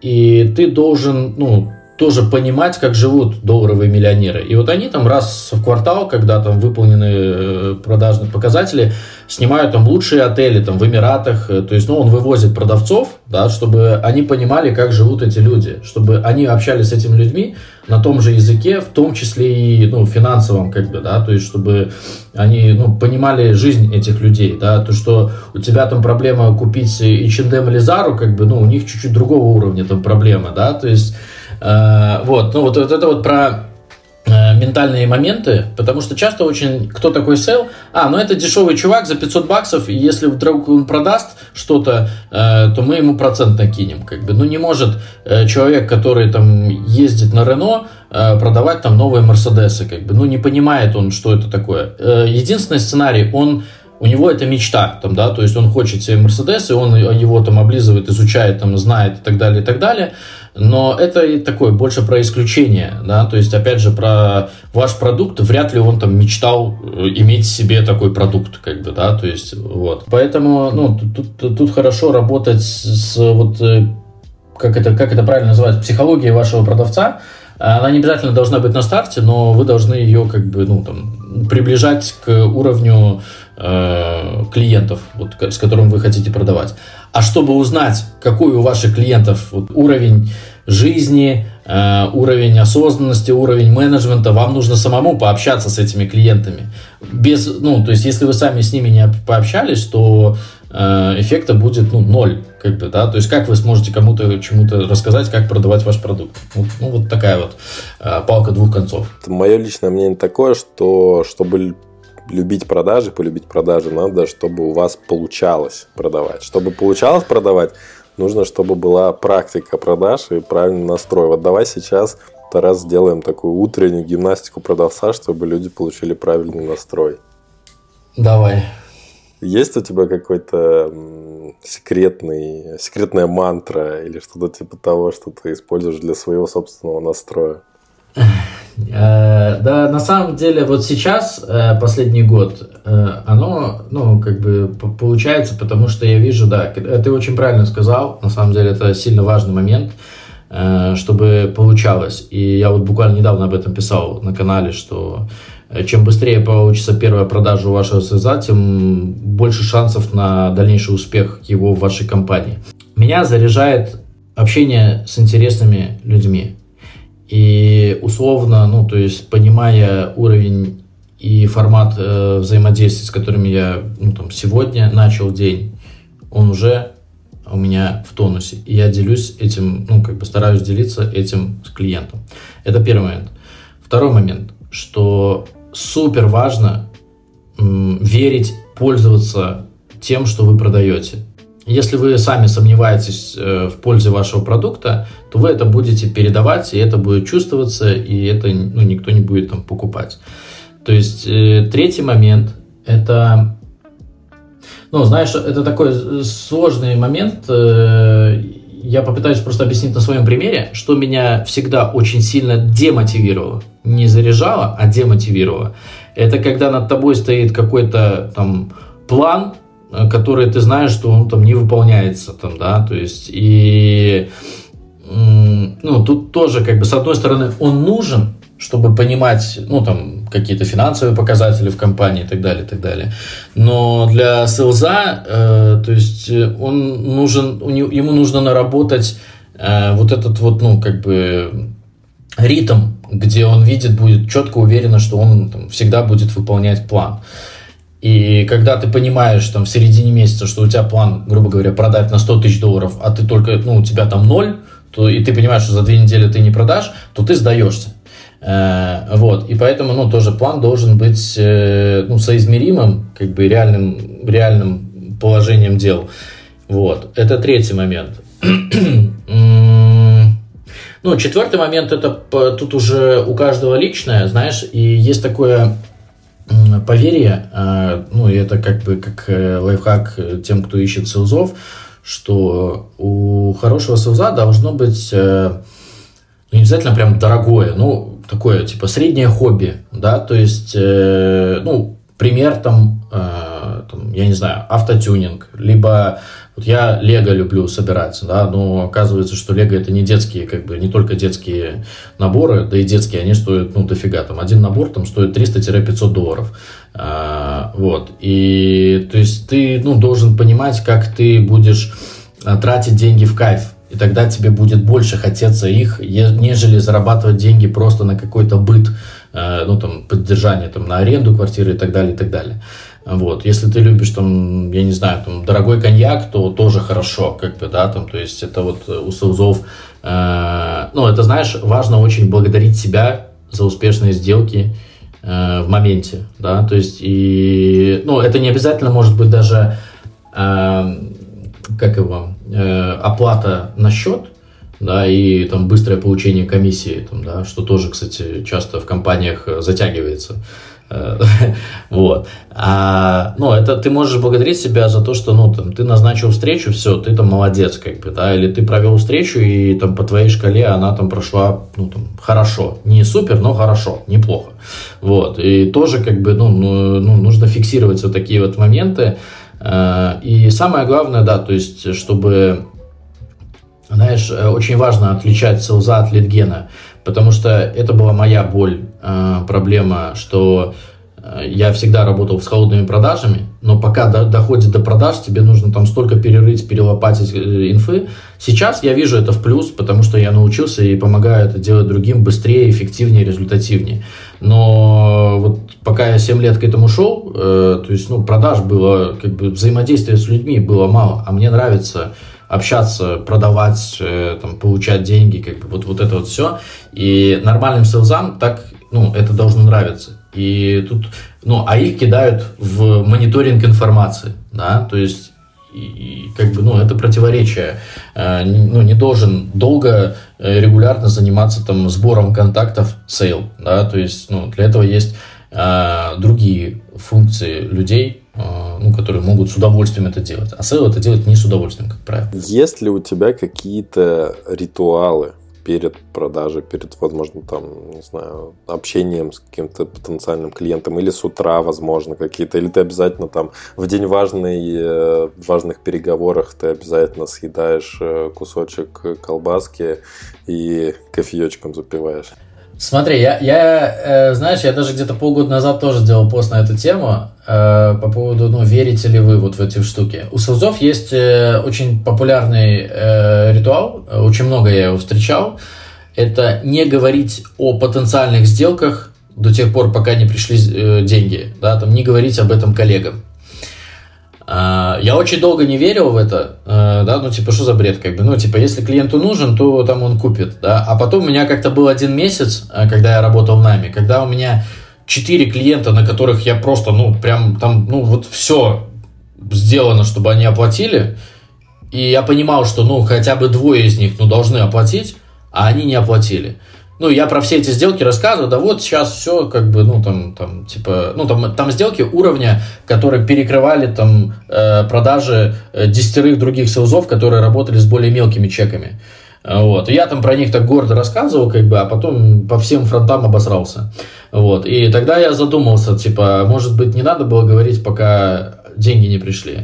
И ты должен, ну, тоже понимать, как живут долларовые миллионеры. И вот они там раз в квартал, когда там выполнены э, продажные показатели, снимают там лучшие отели там в Эмиратах. Э, то есть, ну, он вывозит продавцов, да, чтобы они понимали, как живут эти люди, чтобы они общались с этими людьми на том же языке, в том числе и, ну, финансовом, как бы, да, то есть, чтобы они, ну, понимали жизнь этих людей, да, то, что у тебя там проблема купить H&M или Zara, как бы, ну, у них чуть-чуть другого уровня там проблема, да, то есть, вот, ну вот, вот это вот про э, ментальные моменты, потому что часто очень, кто такой сел, а, ну это дешевый чувак за 500 баксов, и если вдруг он продаст что-то, э, то мы ему процент накинем, как бы, ну не может э, человек, который там ездит на Рено, э, продавать там новые Мерседесы, как бы, ну не понимает он, что это такое. Э, единственный сценарий, он у него это мечта, там, да, то есть он хочет себе Мерседес, и он его там облизывает, изучает, там, знает и так далее, и так далее. Но это и такое больше про исключение, да, то есть опять же про ваш продукт, вряд ли он там мечтал э, иметь себе такой продукт, как бы, да, то есть вот. Поэтому, ну, тут, тут, тут хорошо работать с вот э, как это, как это правильно называть, психологией вашего продавца, она не обязательно должна быть на старте, но вы должны ее как бы, ну, там, приближать к уровню э, клиентов, вот, с которым вы хотите продавать. А чтобы узнать, какой у ваших клиентов вот, уровень жизни, э, уровень осознанности, уровень менеджмента, вам нужно самому пообщаться с этими клиентами. Без, ну, то есть, если вы сами с ними не пообщались, то эффекта будет ну, ноль. Как бы, да? То есть, как вы сможете кому-то чему-то рассказать, как продавать ваш продукт? Вот, ну, вот такая вот э, палка двух концов. Мое личное мнение такое, что чтобы любить продажи, полюбить продажи, надо, чтобы у вас получалось продавать. Чтобы получалось продавать, нужно, чтобы была практика продаж и правильный настрой. Вот давай сейчас раз сделаем такую утреннюю гимнастику продавца, чтобы люди получили правильный настрой. Давай. Есть у тебя какой-то секретный, секретная мантра или что-то типа того, что ты используешь для своего собственного настроя? Э, да, на самом деле, вот сейчас, э, последний год, э, оно, ну, как бы получается, потому что я вижу, да, ты очень правильно сказал, на самом деле это сильно важный момент, чтобы получалось. И я вот буквально недавно об этом писал на канале, что чем быстрее получится первая продажа у вашего СЗА, тем больше шансов на дальнейший успех его в вашей компании. Меня заряжает общение с интересными людьми. И условно, ну, то есть, понимая уровень и формат э, взаимодействия, с которыми я ну, там, сегодня начал день, он уже у меня в тонусе. И я делюсь этим, ну, как бы стараюсь делиться этим с клиентом. Это первый момент. Второй момент, что супер важно верить, пользоваться тем, что вы продаете. Если вы сами сомневаетесь э, в пользе вашего продукта, то вы это будете передавать, и это будет чувствоваться, и это ну, никто не будет там покупать. То есть э, третий момент это, ну знаешь, это такой сложный момент. Э, я попытаюсь просто объяснить на своем примере, что меня всегда очень сильно демотивировало, не заряжало, а демотивировало. Это когда над тобой стоит какой-то там план, Э, которые ты знаешь, что он там не выполняется, там, да, то есть, и, ну, тут тоже, как бы, с одной стороны, он нужен, чтобы понимать, ну, там, какие-то финансовые показатели в компании и так далее, и так далее. Но для селза, э, то есть, он нужен, ему нужно наработать э, вот этот вот, ну, как бы, ритм, где он видит, будет четко уверенно, что он там, всегда будет выполнять план. И когда ты понимаешь там в середине месяца, что у тебя план, грубо говоря, продать на 100 тысяч долларов, а ты только, ну, у тебя там ноль, то, и ты понимаешь, что за две недели ты не продашь, то ты сдаешься. Э, вот, и поэтому, ну, тоже план должен быть, э, ну, соизмеримым, как бы реальным, реальным положением дел. Вот, это третий момент. ну, четвертый момент, это тут уже у каждого личное, знаешь, и есть такое поверье, э, ну, и это как бы как лайфхак тем, кто ищет селзов, что у хорошего селза должно быть не обязательно прям дорогое, ну, такое, типа, среднее хобби, да, то есть, э, ну, пример там, э, там, я не знаю, автотюнинг, либо вот я Лего люблю собирать, да, но оказывается, что Лего это не детские, как бы, не только детские наборы, да и детские, они стоят, ну, дофига, там, один набор там стоит 300-500 долларов, а, вот, и, то есть, ты, ну, должен понимать, как ты будешь а, тратить деньги в кайф, и тогда тебе будет больше хотеться их, нежели зарабатывать деньги просто на какой-то быт, э, ну, там, поддержание, там, на аренду квартиры и так далее, и так далее. Вот. Если ты любишь, там, я не знаю, там, дорогой коньяк, то тоже хорошо, как бы, да, там, то есть это вот у соузов, э, ну, это, знаешь, важно очень благодарить себя за успешные сделки э, в моменте, да, то есть, и, ну, это не обязательно может быть даже, э, как его, э, оплата на счет, да, и там быстрое получение комиссии, там, да, что тоже, кстати, часто в компаниях затягивается. Вот. А, ну, это ты можешь благодарить себя за то, что, ну, там, ты назначил встречу, все, ты там молодец, как бы, да, или ты провел встречу, и там по твоей шкале она там прошла, ну, там, хорошо. Не супер, но хорошо, неплохо. Вот. И тоже, как бы, ну, ну, ну нужно фиксировать вот такие вот моменты, Э, и самое главное, да, то есть, чтобы, знаешь, э, очень важно отличать селза от литгена, потому что это была моя боль, э, проблема, что я всегда работал с холодными продажами, но пока до, доходит до продаж, тебе нужно там столько перерыть, перелопатить инфы. Сейчас я вижу это в плюс, потому что я научился и помогаю это делать другим быстрее, эффективнее, результативнее. Но вот пока я 7 лет к этому шел, э, то есть, ну, продаж было, как бы, взаимодействия с людьми было мало, а мне нравится общаться, продавать, э, там, получать деньги, как бы, вот, вот это вот все. И нормальным sales ам так, ну, это должно нравиться. И тут, ну, а их кидают в мониторинг информации, да, то есть и, как бы, ну, это противоречие. Э, ну, не должен долго, э, регулярно заниматься там сбором контактов sale, да, то есть, ну, для этого есть э, другие функции людей, э, ну, которые могут с удовольствием это делать. А sale это делать не с удовольствием, как правило. Есть ли у тебя какие-то ритуалы, перед продажей, перед, возможно, там, не знаю, общением с каким-то потенциальным клиентом, или с утра, возможно, какие-то, или ты обязательно там в день важный, э, важных переговорах ты обязательно съедаешь э, кусочек колбаски и кофеечком запиваешь. Смотри, я, я э, знаешь, я даже где-то полгода назад тоже сделал пост на эту тему э, по поводу, ну, верите ли вы вот в эти штуки. У селзов есть э, очень популярный э, ритуал, очень много я его встречал. Это не говорить о потенциальных сделках до тех пор, пока не пришли э, деньги, да, там не говорить об этом коллегам. А, я очень долго не верил в это, э, да, ну, типа, что за бред, как бы, ну, типа, если клиенту нужен, то там он купит, да, а потом у меня как-то был один месяц, э, когда я работал в нами, когда у меня четыре клиента, на которых я просто, ну, прям там, ну, вот все сделано, чтобы они оплатили, и я понимал, что, ну, хотя бы двое из них, ну, должны оплатить, а они не оплатили ну, я про все эти сделки рассказываю, да вот сейчас все как бы, ну, там, там, типа, ну, там, там сделки уровня, которые перекрывали там э, продажи э, десятерых других селзов, которые работали с более мелкими чеками. Вот. Я там про них так гордо рассказывал, как бы, а потом по всем фронтам обосрался. Вот. И тогда я задумался, типа, может быть, не надо было говорить, пока деньги не пришли.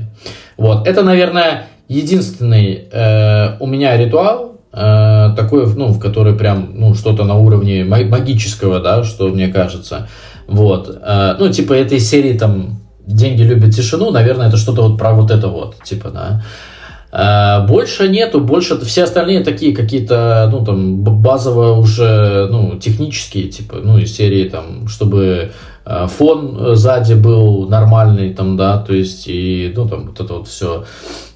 Вот. Это, наверное, единственный э, у меня ритуал, э, такой, ну, в который прям, ну, что-то на уровне магического, да, что мне кажется. Вот. Э, ну, типа этой серии там «Деньги любят тишину», наверное, это что-то вот про вот это вот, типа, да. А, больше нету, больше все остальные такие какие-то, ну, там, базово уже, ну, технические, типа, ну, из серии, там, чтобы фон сзади был нормальный, там, да, то есть, и, ну, там, вот это вот все,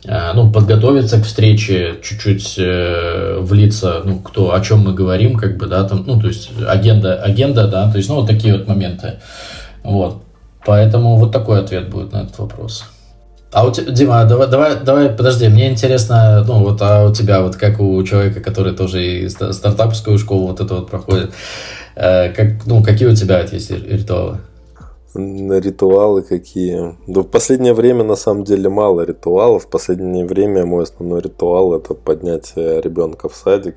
а, ну, подготовиться к встрече, чуть-чуть э, влиться, ну, кто, о чем мы говорим, как бы, да, там, ну, то есть, агенда, агенда, да, то есть, ну, вот такие вот моменты, вот, поэтому вот такой ответ будет на этот вопрос. А у тебя, Дима, давай, давай, давай, подожди, мне интересно, ну вот, а у тебя, вот как у человека, который тоже и стартаповскую школу вот это вот проходит, э, как, ну, какие у тебя есть ритуалы? Ритуалы какие? Да в последнее время на самом деле мало ритуалов. В последнее время мой основной ритуал это поднять э, ребенка в садик,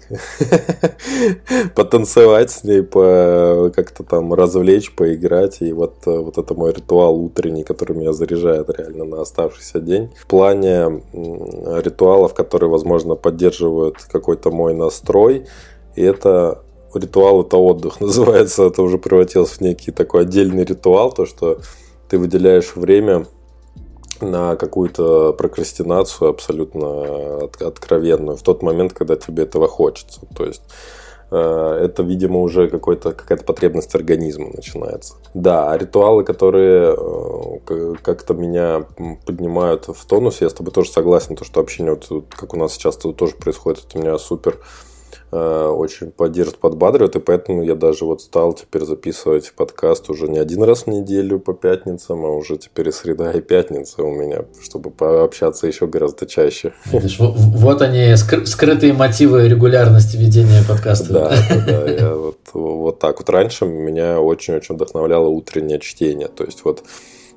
потанцевать с ней, по как-то там развлечь, поиграть. И вот, э, вот это мой ритуал утренний, который меня заряжает реально на оставшийся день. В плане ритуалов, которые, возможно, поддерживают какой-то мой настрой, и это ритуал это отдых называется, это уже превратилось в некий такой отдельный ритуал, то, что ты выделяешь время на какую-то прокрастинацию абсолютно откровенную в тот момент, когда тебе этого хочется. То есть э, это, видимо, уже какой-то, какая-то потребность организма начинается. Да, а ритуалы, которые э, как-то меня поднимают в тонус, я с тобой тоже согласен, то, что общение, вот, как у нас сейчас тоже происходит, это меня супер очень поддерживает, подбадривает, и поэтому я даже вот стал теперь записывать подкаст уже не один раз в неделю по пятницам, а уже теперь и среда, и пятница у меня, чтобы пообщаться еще гораздо чаще. Видишь, вот они, скрытые мотивы регулярности ведения подкаста. Да, да, я вот, вот так вот. Раньше меня очень-очень вдохновляло утреннее чтение, то есть вот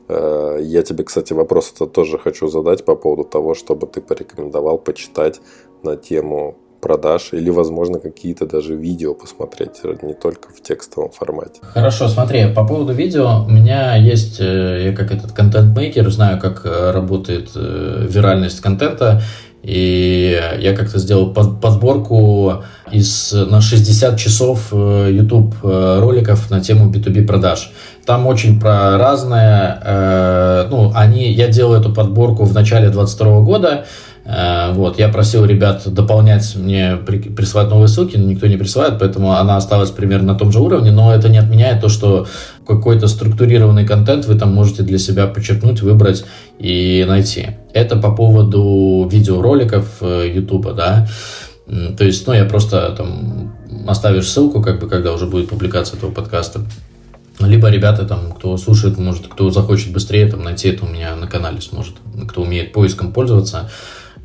э, я тебе, кстати, вопрос это тоже хочу задать по поводу того, чтобы ты порекомендовал почитать на тему продаж или, возможно, какие-то даже видео посмотреть, не только в текстовом формате. Хорошо, смотри, по поводу видео, у меня есть, э, я как этот контент-мейкер, знаю, как э, работает э, виральность контента, и я как-то сделал подборку из, на 60 часов YouTube роликов на тему B2B продаж. Там очень про разное. Ну, они, я делал эту подборку в начале 2022 года. Э, вот, я просил ребят дополнять мне, присылать новые ссылки, но никто не присылает, поэтому она осталась примерно на том же уровне, но это не отменяет то, что какой-то структурированный контент вы там можете для себя подчеркнуть, выбрать и найти. Это по поводу видеороликов YouTube, э, да. То есть, ну, я просто там оставишь ссылку, как бы, когда уже будет публикация этого подкаста. Либо ребята, там, кто слушает, может, кто захочет быстрее там, найти это у меня на канале сможет, кто умеет поиском пользоваться,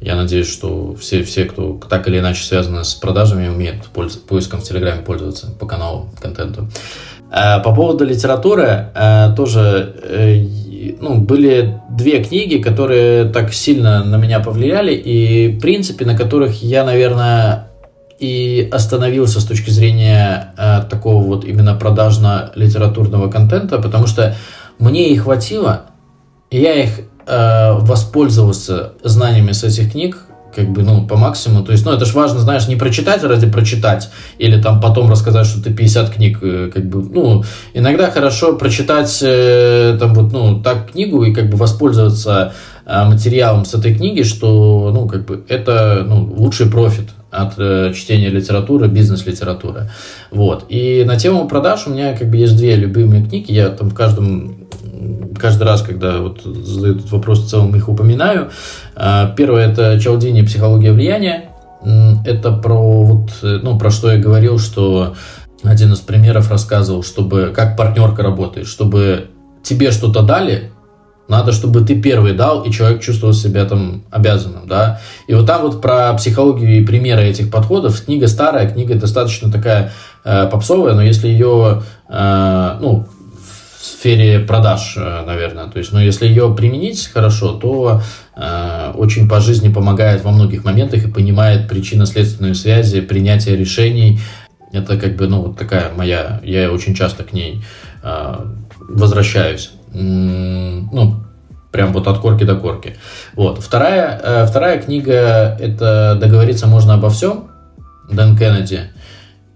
я надеюсь, что все, все, кто так или иначе связаны с продажами, умеют польз, поиском в Телеграме пользоваться по каналу, контенту. Э, по поводу литературы, э, тоже э, ну, были две книги, которые так сильно на меня повлияли, и, в принципе, на которых я, наверное, и остановился с точки зрения такого вот именно продажно-литературного контента, потому что мне их хватило, и я их э, воспользоваться знаниями с этих книг, как бы, ну, по максимуму. То есть, ну, это же важно, знаешь, не прочитать ради прочитать, или там потом рассказать, что ты 50 книг, э, как бы, ну, иногда хорошо прочитать, э, там, вот, ну, так книгу и, как бы, воспользоваться э, материалом с этой книги, что, ну, как бы, это, ну, лучший профит от э, чтения литературы, бизнес-литературы. Вот. И на тему продаж у меня, как бы, есть две любимые книги, я там в каждом каждый раз, когда вот задают этот вопрос, в целом их упоминаю. А, первое – это Чалдини «Психология влияния». Это про, вот, ну, про что я говорил, что один из примеров рассказывал, чтобы как партнерка работает, чтобы тебе что-то дали, надо, чтобы ты первый дал, и человек чувствовал себя там обязанным, да. И вот там вот про психологию и примеры этих подходов. Книга старая, книга достаточно такая э, попсовая, но если ее, э, ну, сфере продаж, э, наверное. То есть, но если ее применить хорошо, то э, очень по жизни помогает во многих моментах и понимает причинно-следственные связи, принятие решений. Это как бы, ну, вот такая моя, я очень часто к ней э, возвращаюсь. Ну, прям вот от корки до корки. Вот. Вторая, э, вторая книга – это «Договориться можно обо всем» Дэн Кеннеди.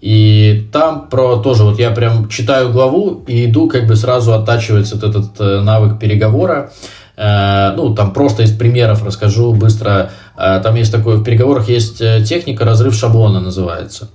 И там про тоже, вот я прям читаю главу и иду, как бы сразу оттачивается вот этот э, навык переговора. Э, ну, там просто из примеров расскажу быстро там есть такое, в переговорах есть техника разрыв шаблона называется.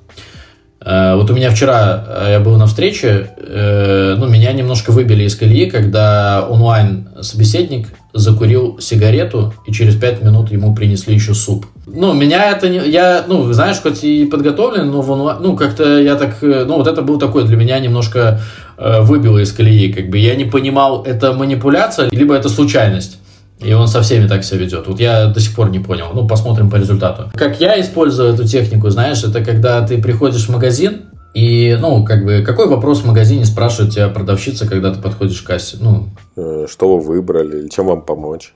Вот у меня вчера я был на встрече, ну, меня немножко выбили из колеи, когда онлайн собеседник закурил сигарету, и через пять минут ему принесли еще суп. Ну, меня это не... Я, ну, знаешь, хоть и подготовлен, но в онлайн... Ну, как-то я так... Ну, вот это был такой для меня немножко э, выбило из колеи. Как бы я не понимал, это манипуляция, либо это случайность. И он со всеми так себя ведет. Вот я до сих пор не понял. Ну, посмотрим по результату. Как я использую эту технику, знаешь, это когда ты приходишь в магазин, и, ну, как бы, какой вопрос в магазине спрашивает тебя продавщица, когда ты подходишь к кассе? Ну, э, что вы выбрали, чем вам помочь?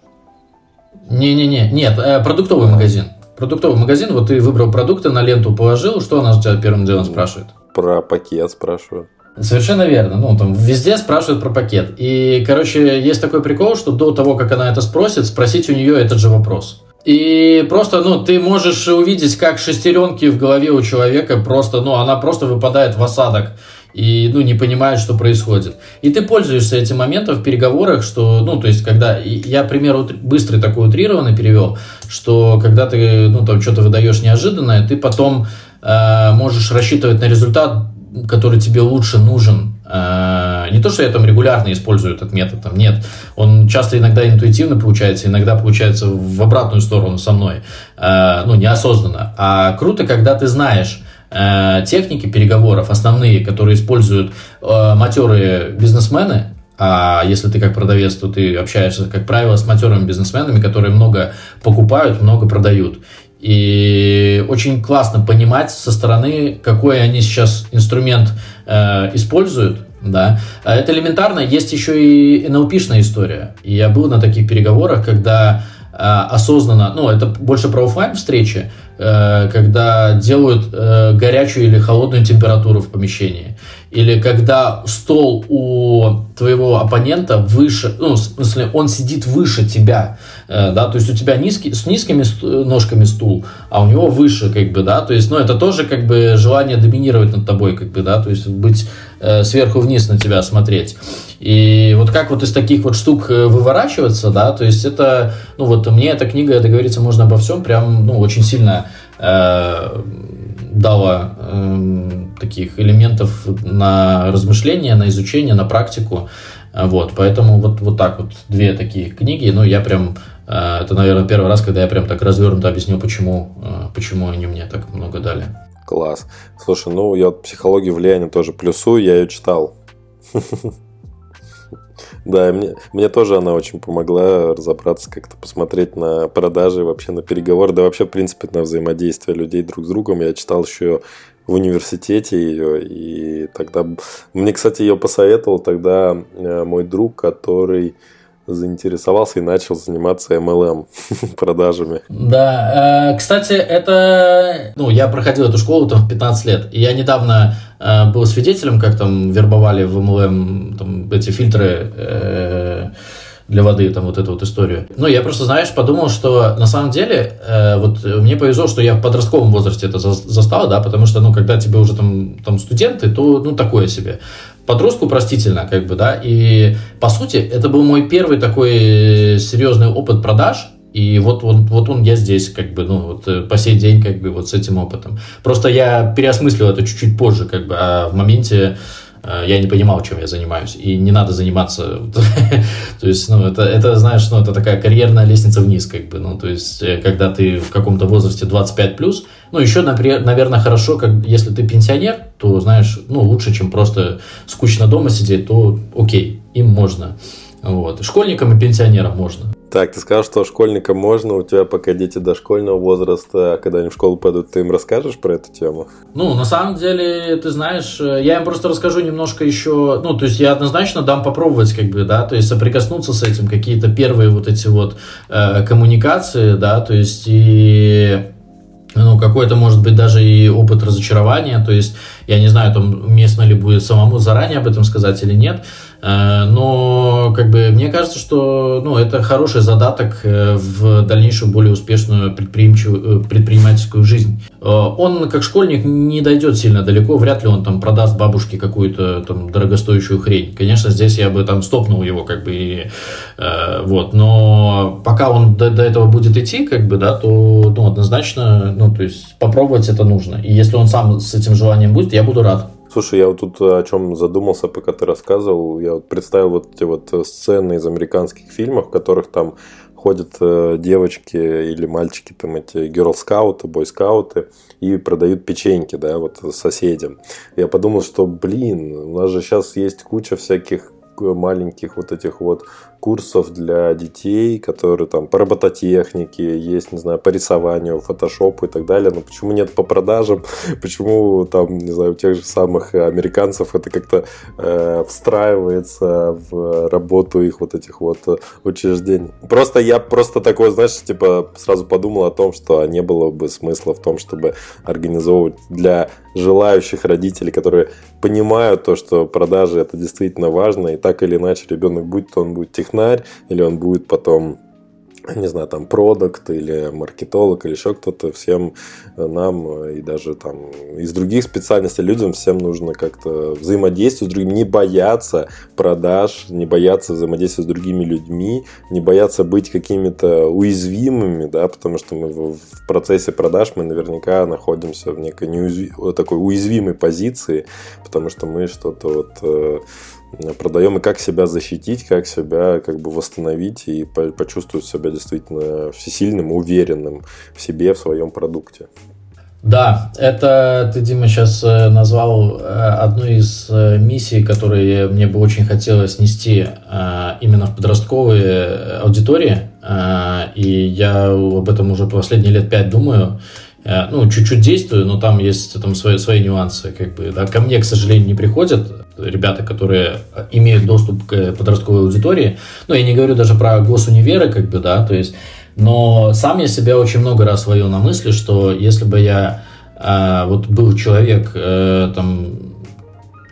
Не-не-не, нет, э, продуктовый магазин. Продуктовый магазин, вот ты выбрал продукты, на ленту положил, что она у тебя первым делом спрашивает? Про пакет спрашивают. Совершенно верно. Ну, там везде спрашивают про пакет. И, короче, есть такой прикол, что до того, как она это спросит, спросить у нее этот же вопрос. И просто, ну, ты можешь увидеть, как шестеренки в голове у человека просто, ну, она просто выпадает в осадок и, ну, не понимает, что происходит. И ты пользуешься этим моментом в переговорах, что, ну, то есть, когда, я пример быстрый такой утрированный перевел, что когда ты, ну, там, что-то выдаешь неожиданное, ты потом э, можешь рассчитывать на результат, который тебе лучше нужен, Э, не то, что я там регулярно использую этот метод, там нет. Он часто иногда интуитивно получается, иногда получается в обратную сторону со мной, э, ну, неосознанно. А круто, когда ты знаешь э, техники переговоров, основные, которые используют матерые бизнесмены, а если ты как продавец, то ты общаешься, как правило, с матерыми бизнесменами, которые много покупают, много продают. И очень классно понимать со стороны, какой они сейчас инструмент э, используют. Да. А это элементарно. Есть еще и NLP-шная история. И я был на таких переговорах, когда э, осознанно, ну, это больше про офлайн встречи, э, когда делают э, горячую или холодную температуру в помещении или когда стол у твоего оппонента выше, ну, в смысле, он сидит выше тебя, да, то есть у тебя низкий, с низкими ножками стул, а у него выше, как бы, да, то есть, ну, это тоже, как бы, желание доминировать над тобой, как бы, да, то есть быть э, сверху вниз на тебя смотреть. И вот как вот из таких вот штук э, выворачиваться, да, то есть это, ну, вот мне эта книга, договориться можно обо всем, прям, ну, очень сильно э, дала э, таких элементов на размышление, на изучение, на практику. Э, вот, поэтому вот, вот так вот две такие книги, ну, я прям, э, это, наверное, первый раз, когда я прям так развернуто объясню, почему, э, почему они мне так много дали. Класс. Слушай, ну, я психологию влияния тоже плюсую, я ее читал. Да, мне, мне тоже она очень помогла разобраться, как-то посмотреть на продажи, вообще на переговоры, да вообще, в принципе, на взаимодействие людей друг с другом. Я читал еще в университете ее, и тогда... Мне, кстати, ее посоветовал тогда э, мой друг, который заинтересовался и начал заниматься MLM продажами. Да, э, кстати, это, ну, я проходил эту школу там в 15 лет, и я недавно э, был свидетелем, как там вербовали в MLM там, эти фильтры э, для воды, там вот эту вот историю. Ну, я просто, знаешь, подумал, что на самом деле, э, вот мне повезло, что я в подростковом возрасте это застал, да, потому что, ну, когда тебе уже там, там студенты, то, ну, такое себе. Подростку простительно, как бы, да, и, по сути, это был мой первый такой серьезный опыт продаж, и вот, вот, вот он, я здесь, как бы, ну, вот э, по сей день, как бы, вот с этим опытом. Просто я переосмыслил это чуть-чуть позже, как бы, а в моменте Э, я не понимал, чем я занимаюсь, и не надо заниматься, то есть, ну, это, это, знаешь, ну, это такая карьерная лестница вниз, как бы, ну, то есть, э, когда ты в каком-то возрасте 25 плюс, ну, еще, например, наверное, хорошо, как, если ты пенсионер, то, знаешь, ну, лучше, чем просто скучно дома сидеть, то окей, им можно, вот, школьникам и пенсионерам можно. Так, ты сказал, что школьникам можно, у тебя пока дети дошкольного возраста, а когда они в школу пойдут, ты им расскажешь про эту тему? Ну, на самом деле, ты знаешь, э, я им просто расскажу немножко еще, ну, то есть я однозначно дам попробовать, как бы, да, то есть соприкоснуться с этим, какие-то первые вот эти вот э, коммуникации, да, то есть и ну, какой-то, может быть, даже и опыт разочарования. То есть Я не знаю, там уместно ли будет самому заранее об этом сказать или нет. Э, но как бы мне кажется, что ну, это хороший задаток э, в дальнейшую более успешную предприимчивую, э, предпринимательскую жизнь. Он как школьник не дойдет сильно далеко, вряд ли он там продаст бабушке какую-то там дорогостоящую хрень. Конечно, здесь я бы там стопнул его как бы и, э, вот, но пока он до, до этого будет идти, как бы, да, то ну, однозначно, ну, то есть попробовать это нужно. И если он сам с этим желанием будет, я буду рад. Слушай, я вот тут о чем задумался, пока ты рассказывал. Я вот представил вот эти вот сцены из американских фильмов, в которых там ходят э, девочки или мальчики, там эти герл-скауты, бой-скауты, и продают печеньки, да, вот соседям. Я подумал, что, блин, у нас же сейчас есть куча всяких маленьких вот этих вот курсов для детей, которые там по робототехнике, есть, не знаю, по рисованию, фотошопу и так далее. Но почему нет по продажам? Почему там, не знаю, у тех же самых американцев это как-то э, встраивается в работу их вот этих вот учреждений? Просто я просто такой, знаешь, типа сразу подумал о том, что не было бы смысла в том, чтобы организовывать для желающих родителей, которые понимают то, что продажи это действительно важно, и так или иначе ребенок будет, то он будет тех технарь, или он будет потом не знаю, там, продукт или маркетолог или еще кто-то, всем нам и даже там из других специальностей людям всем нужно как-то взаимодействовать с другими, не бояться продаж, не бояться взаимодействовать с другими людьми, не бояться быть какими-то уязвимыми, да, потому что мы в процессе продаж мы наверняка находимся в некой неуязв... такой уязвимой позиции, потому что мы что-то вот э, продаем, и как себя защитить, как себя как бы восстановить и почувствовать себя действительно всесильным, уверенным в себе, в своем продукте. Да, это ты, Дима, сейчас э, назвал э, одну из э, миссий, которые мне бы очень хотелось нести именно в подростковые аудитории. И я об этом уже последние лет пять думаю. Ну, чуть-чуть действую, но там есть там свои, свои нюансы. Как бы, да. Ко мне, к сожалению, не приходят ребята, которые имеют доступ к подростковой аудитории. Ну, я не говорю даже про госуниверы, как бы, да, то есть, но сам я себя очень много раз ловил на мысли, что если бы я э, вот был человек, э, там,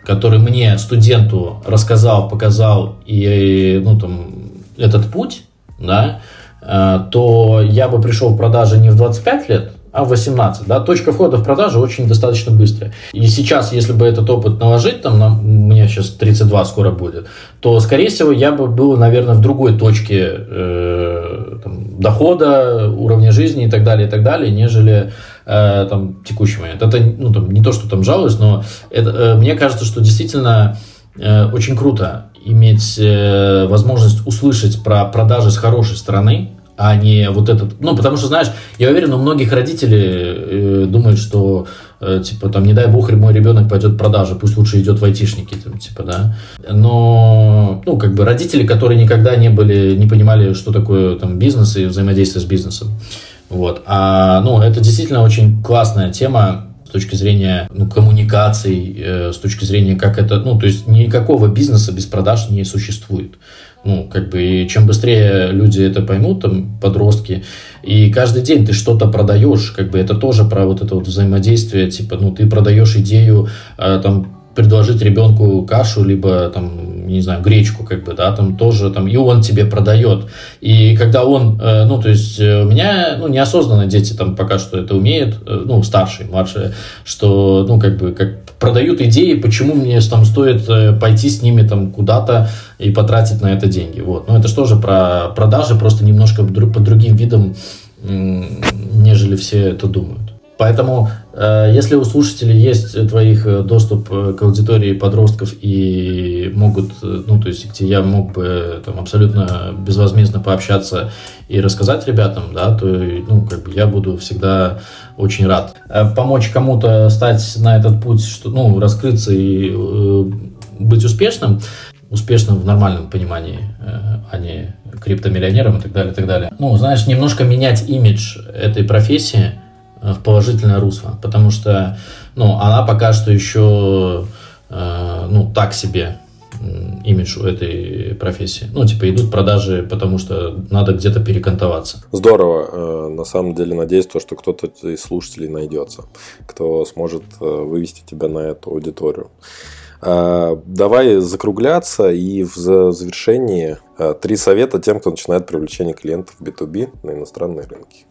который мне, студенту, рассказал, показал и, ну, там, этот путь, да, э, то я бы пришел в продажи не в 25 лет, а 18, да, точка входа в продажу очень достаточно быстрая. И сейчас, если бы этот опыт наложить, там, на, меня сейчас 32 скоро будет, то, скорее всего, я бы был, наверное, в другой точке э, там, дохода, уровня жизни и так далее, и так далее, нежели э, там, текущий момент. Это ну, там, не то, что там жалуюсь, но это, э, мне кажется, что действительно э, очень круто иметь э, возможность услышать про продажи с хорошей стороны, а не вот этот... Ну, потому что, знаешь, я уверен, у многих родителей э, думают, что, э, типа, там, не дай бог, мой ребенок пойдет в продажи, пусть лучше идет в айтишники, там, типа, да. Но, ну, как бы родители, которые никогда не были, не понимали, что такое, там, бизнес и взаимодействие с бизнесом. Вот. А, ну, это действительно очень классная тема, с точки зрения ну, коммуникаций, э, с точки зрения, как это, ну, то есть никакого бизнеса без продаж не существует. Ну, как бы, и чем быстрее люди это поймут, там, подростки, и каждый день ты что-то продаешь, как бы, это тоже про вот это вот взаимодействие, типа, ну, ты продаешь идею, э, там, предложить ребенку кашу, либо там, не знаю, гречку, как бы, да, там тоже, там, и он тебе продает. И когда он, э, ну, то есть э, у меня, ну, неосознанно дети там пока что это умеют, э, ну, старшие, младшие, что, ну, как бы, как продают идеи, почему мне там стоит пойти с ними там куда-то и потратить на это деньги, вот. Но это же тоже про продажи, просто немножко по другим видам, нежели все это думают. Поэтому, э, если у слушателей есть твоих э, доступ э, к аудитории подростков и могут, ну, то есть, где я мог бы там абсолютно безвозмездно пообщаться и рассказать ребятам, да, то, ну, как бы я буду всегда очень рад. Помочь кому-то стать на этот путь, что, ну, раскрыться и э, быть успешным, успешным в нормальном понимании, а не криптомиллионером и так далее, и так далее. Ну, знаешь, немножко менять имидж этой профессии – Э, в положительное русло, потому что, ну, она пока что еще, э, ну, так себе имидж у этой профессии. Ну, типа, идут продажи, потому что надо где-то перекантоваться. Здорово. Э, на самом деле, надеюсь, то, что кто-то из слушателей найдется, кто сможет э, вывести тебя на эту аудиторию. Э, давай закругляться и в завершении три совета тем, кто начинает привлечение клиентов B2B на иностранные рынки.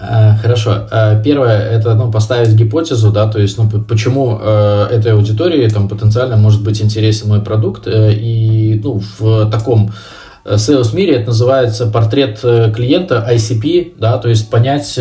Э, хорошо. Э, первое это ну, поставить гипотезу, да, то есть ну, почему э, этой аудитории там, потенциально может быть интересен мой продукт. Э, и ну, в таком э, sales мире это называется портрет клиента ICP, да, то есть понять,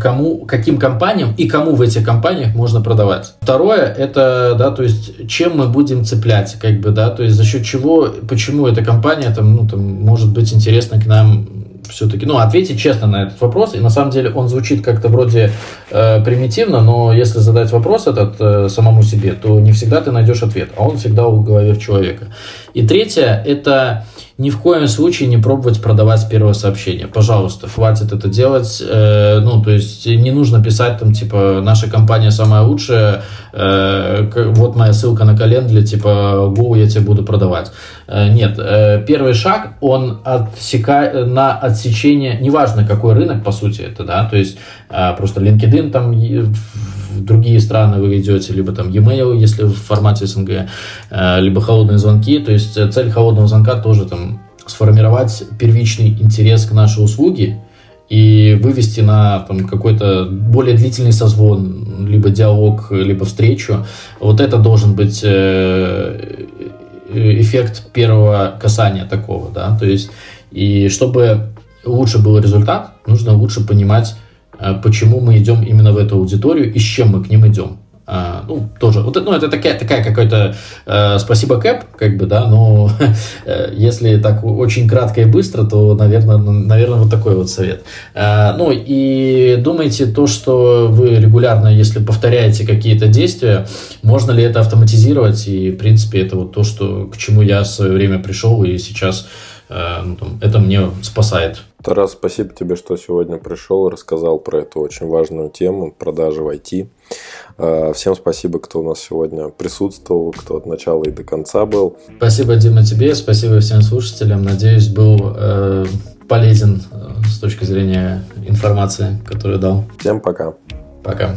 кому, каким компаниям и кому в этих компаниях можно продавать. Второе, это, да, то есть чем мы будем цеплять, как бы, да, то есть за счет чего, почему эта компания там, ну, там, может быть интересна к нам все-таки, ну, ответить честно на этот вопрос. И на самом деле он звучит как-то вроде э, примитивно, но если задать вопрос этот э, самому себе, то не всегда ты найдешь ответ, а он всегда в голове человека. И третье, это ни в коем случае не пробовать продавать с первого сообщения. Пожалуйста, хватит это делать. Э, ну, то есть не нужно писать там, типа, наша компания самая лучшая, э, вот моя ссылка на календарь, типа, go, я тебе буду продавать. Э, нет, первый шаг, он отсека... на отсечение, неважно какой рынок, по сути, это, да, то есть просто LinkedIn там в другие страны вы идете, либо там e-mail, если в формате СНГ, э, либо холодные звонки. То есть э, цель холодного звонка тоже там сформировать первичный интерес к нашей услуге и вывести на там, какой-то более длительный созвон, либо диалог, либо встречу. Вот это должен быть э, эффект первого касания такого, да, то есть и чтобы лучше был результат, нужно лучше понимать почему мы идем именно в эту аудиторию и с чем мы к ним идем. А, ну, тоже, вот, ну, это такая, такая какой-то э, спасибо Кэп, как бы, да, но э, если так очень кратко и быстро, то, наверное, наверное, вот такой вот совет. Э, ну, и думайте то, что вы регулярно, если повторяете какие-то действия, можно ли это автоматизировать, и, в принципе, это вот то, что, к чему я в свое время пришел, и сейчас ну, там, это мне спасает Тарас, спасибо тебе, что сегодня пришел и рассказал про эту очень важную тему продажи в IT. А, всем спасибо, кто у нас сегодня присутствовал, кто от начала и до конца был. Спасибо, Дима, тебе, спасибо всем слушателям. Надеюсь, был э, полезен э, с точки зрения информации, которую дал. Всем пока. Пока.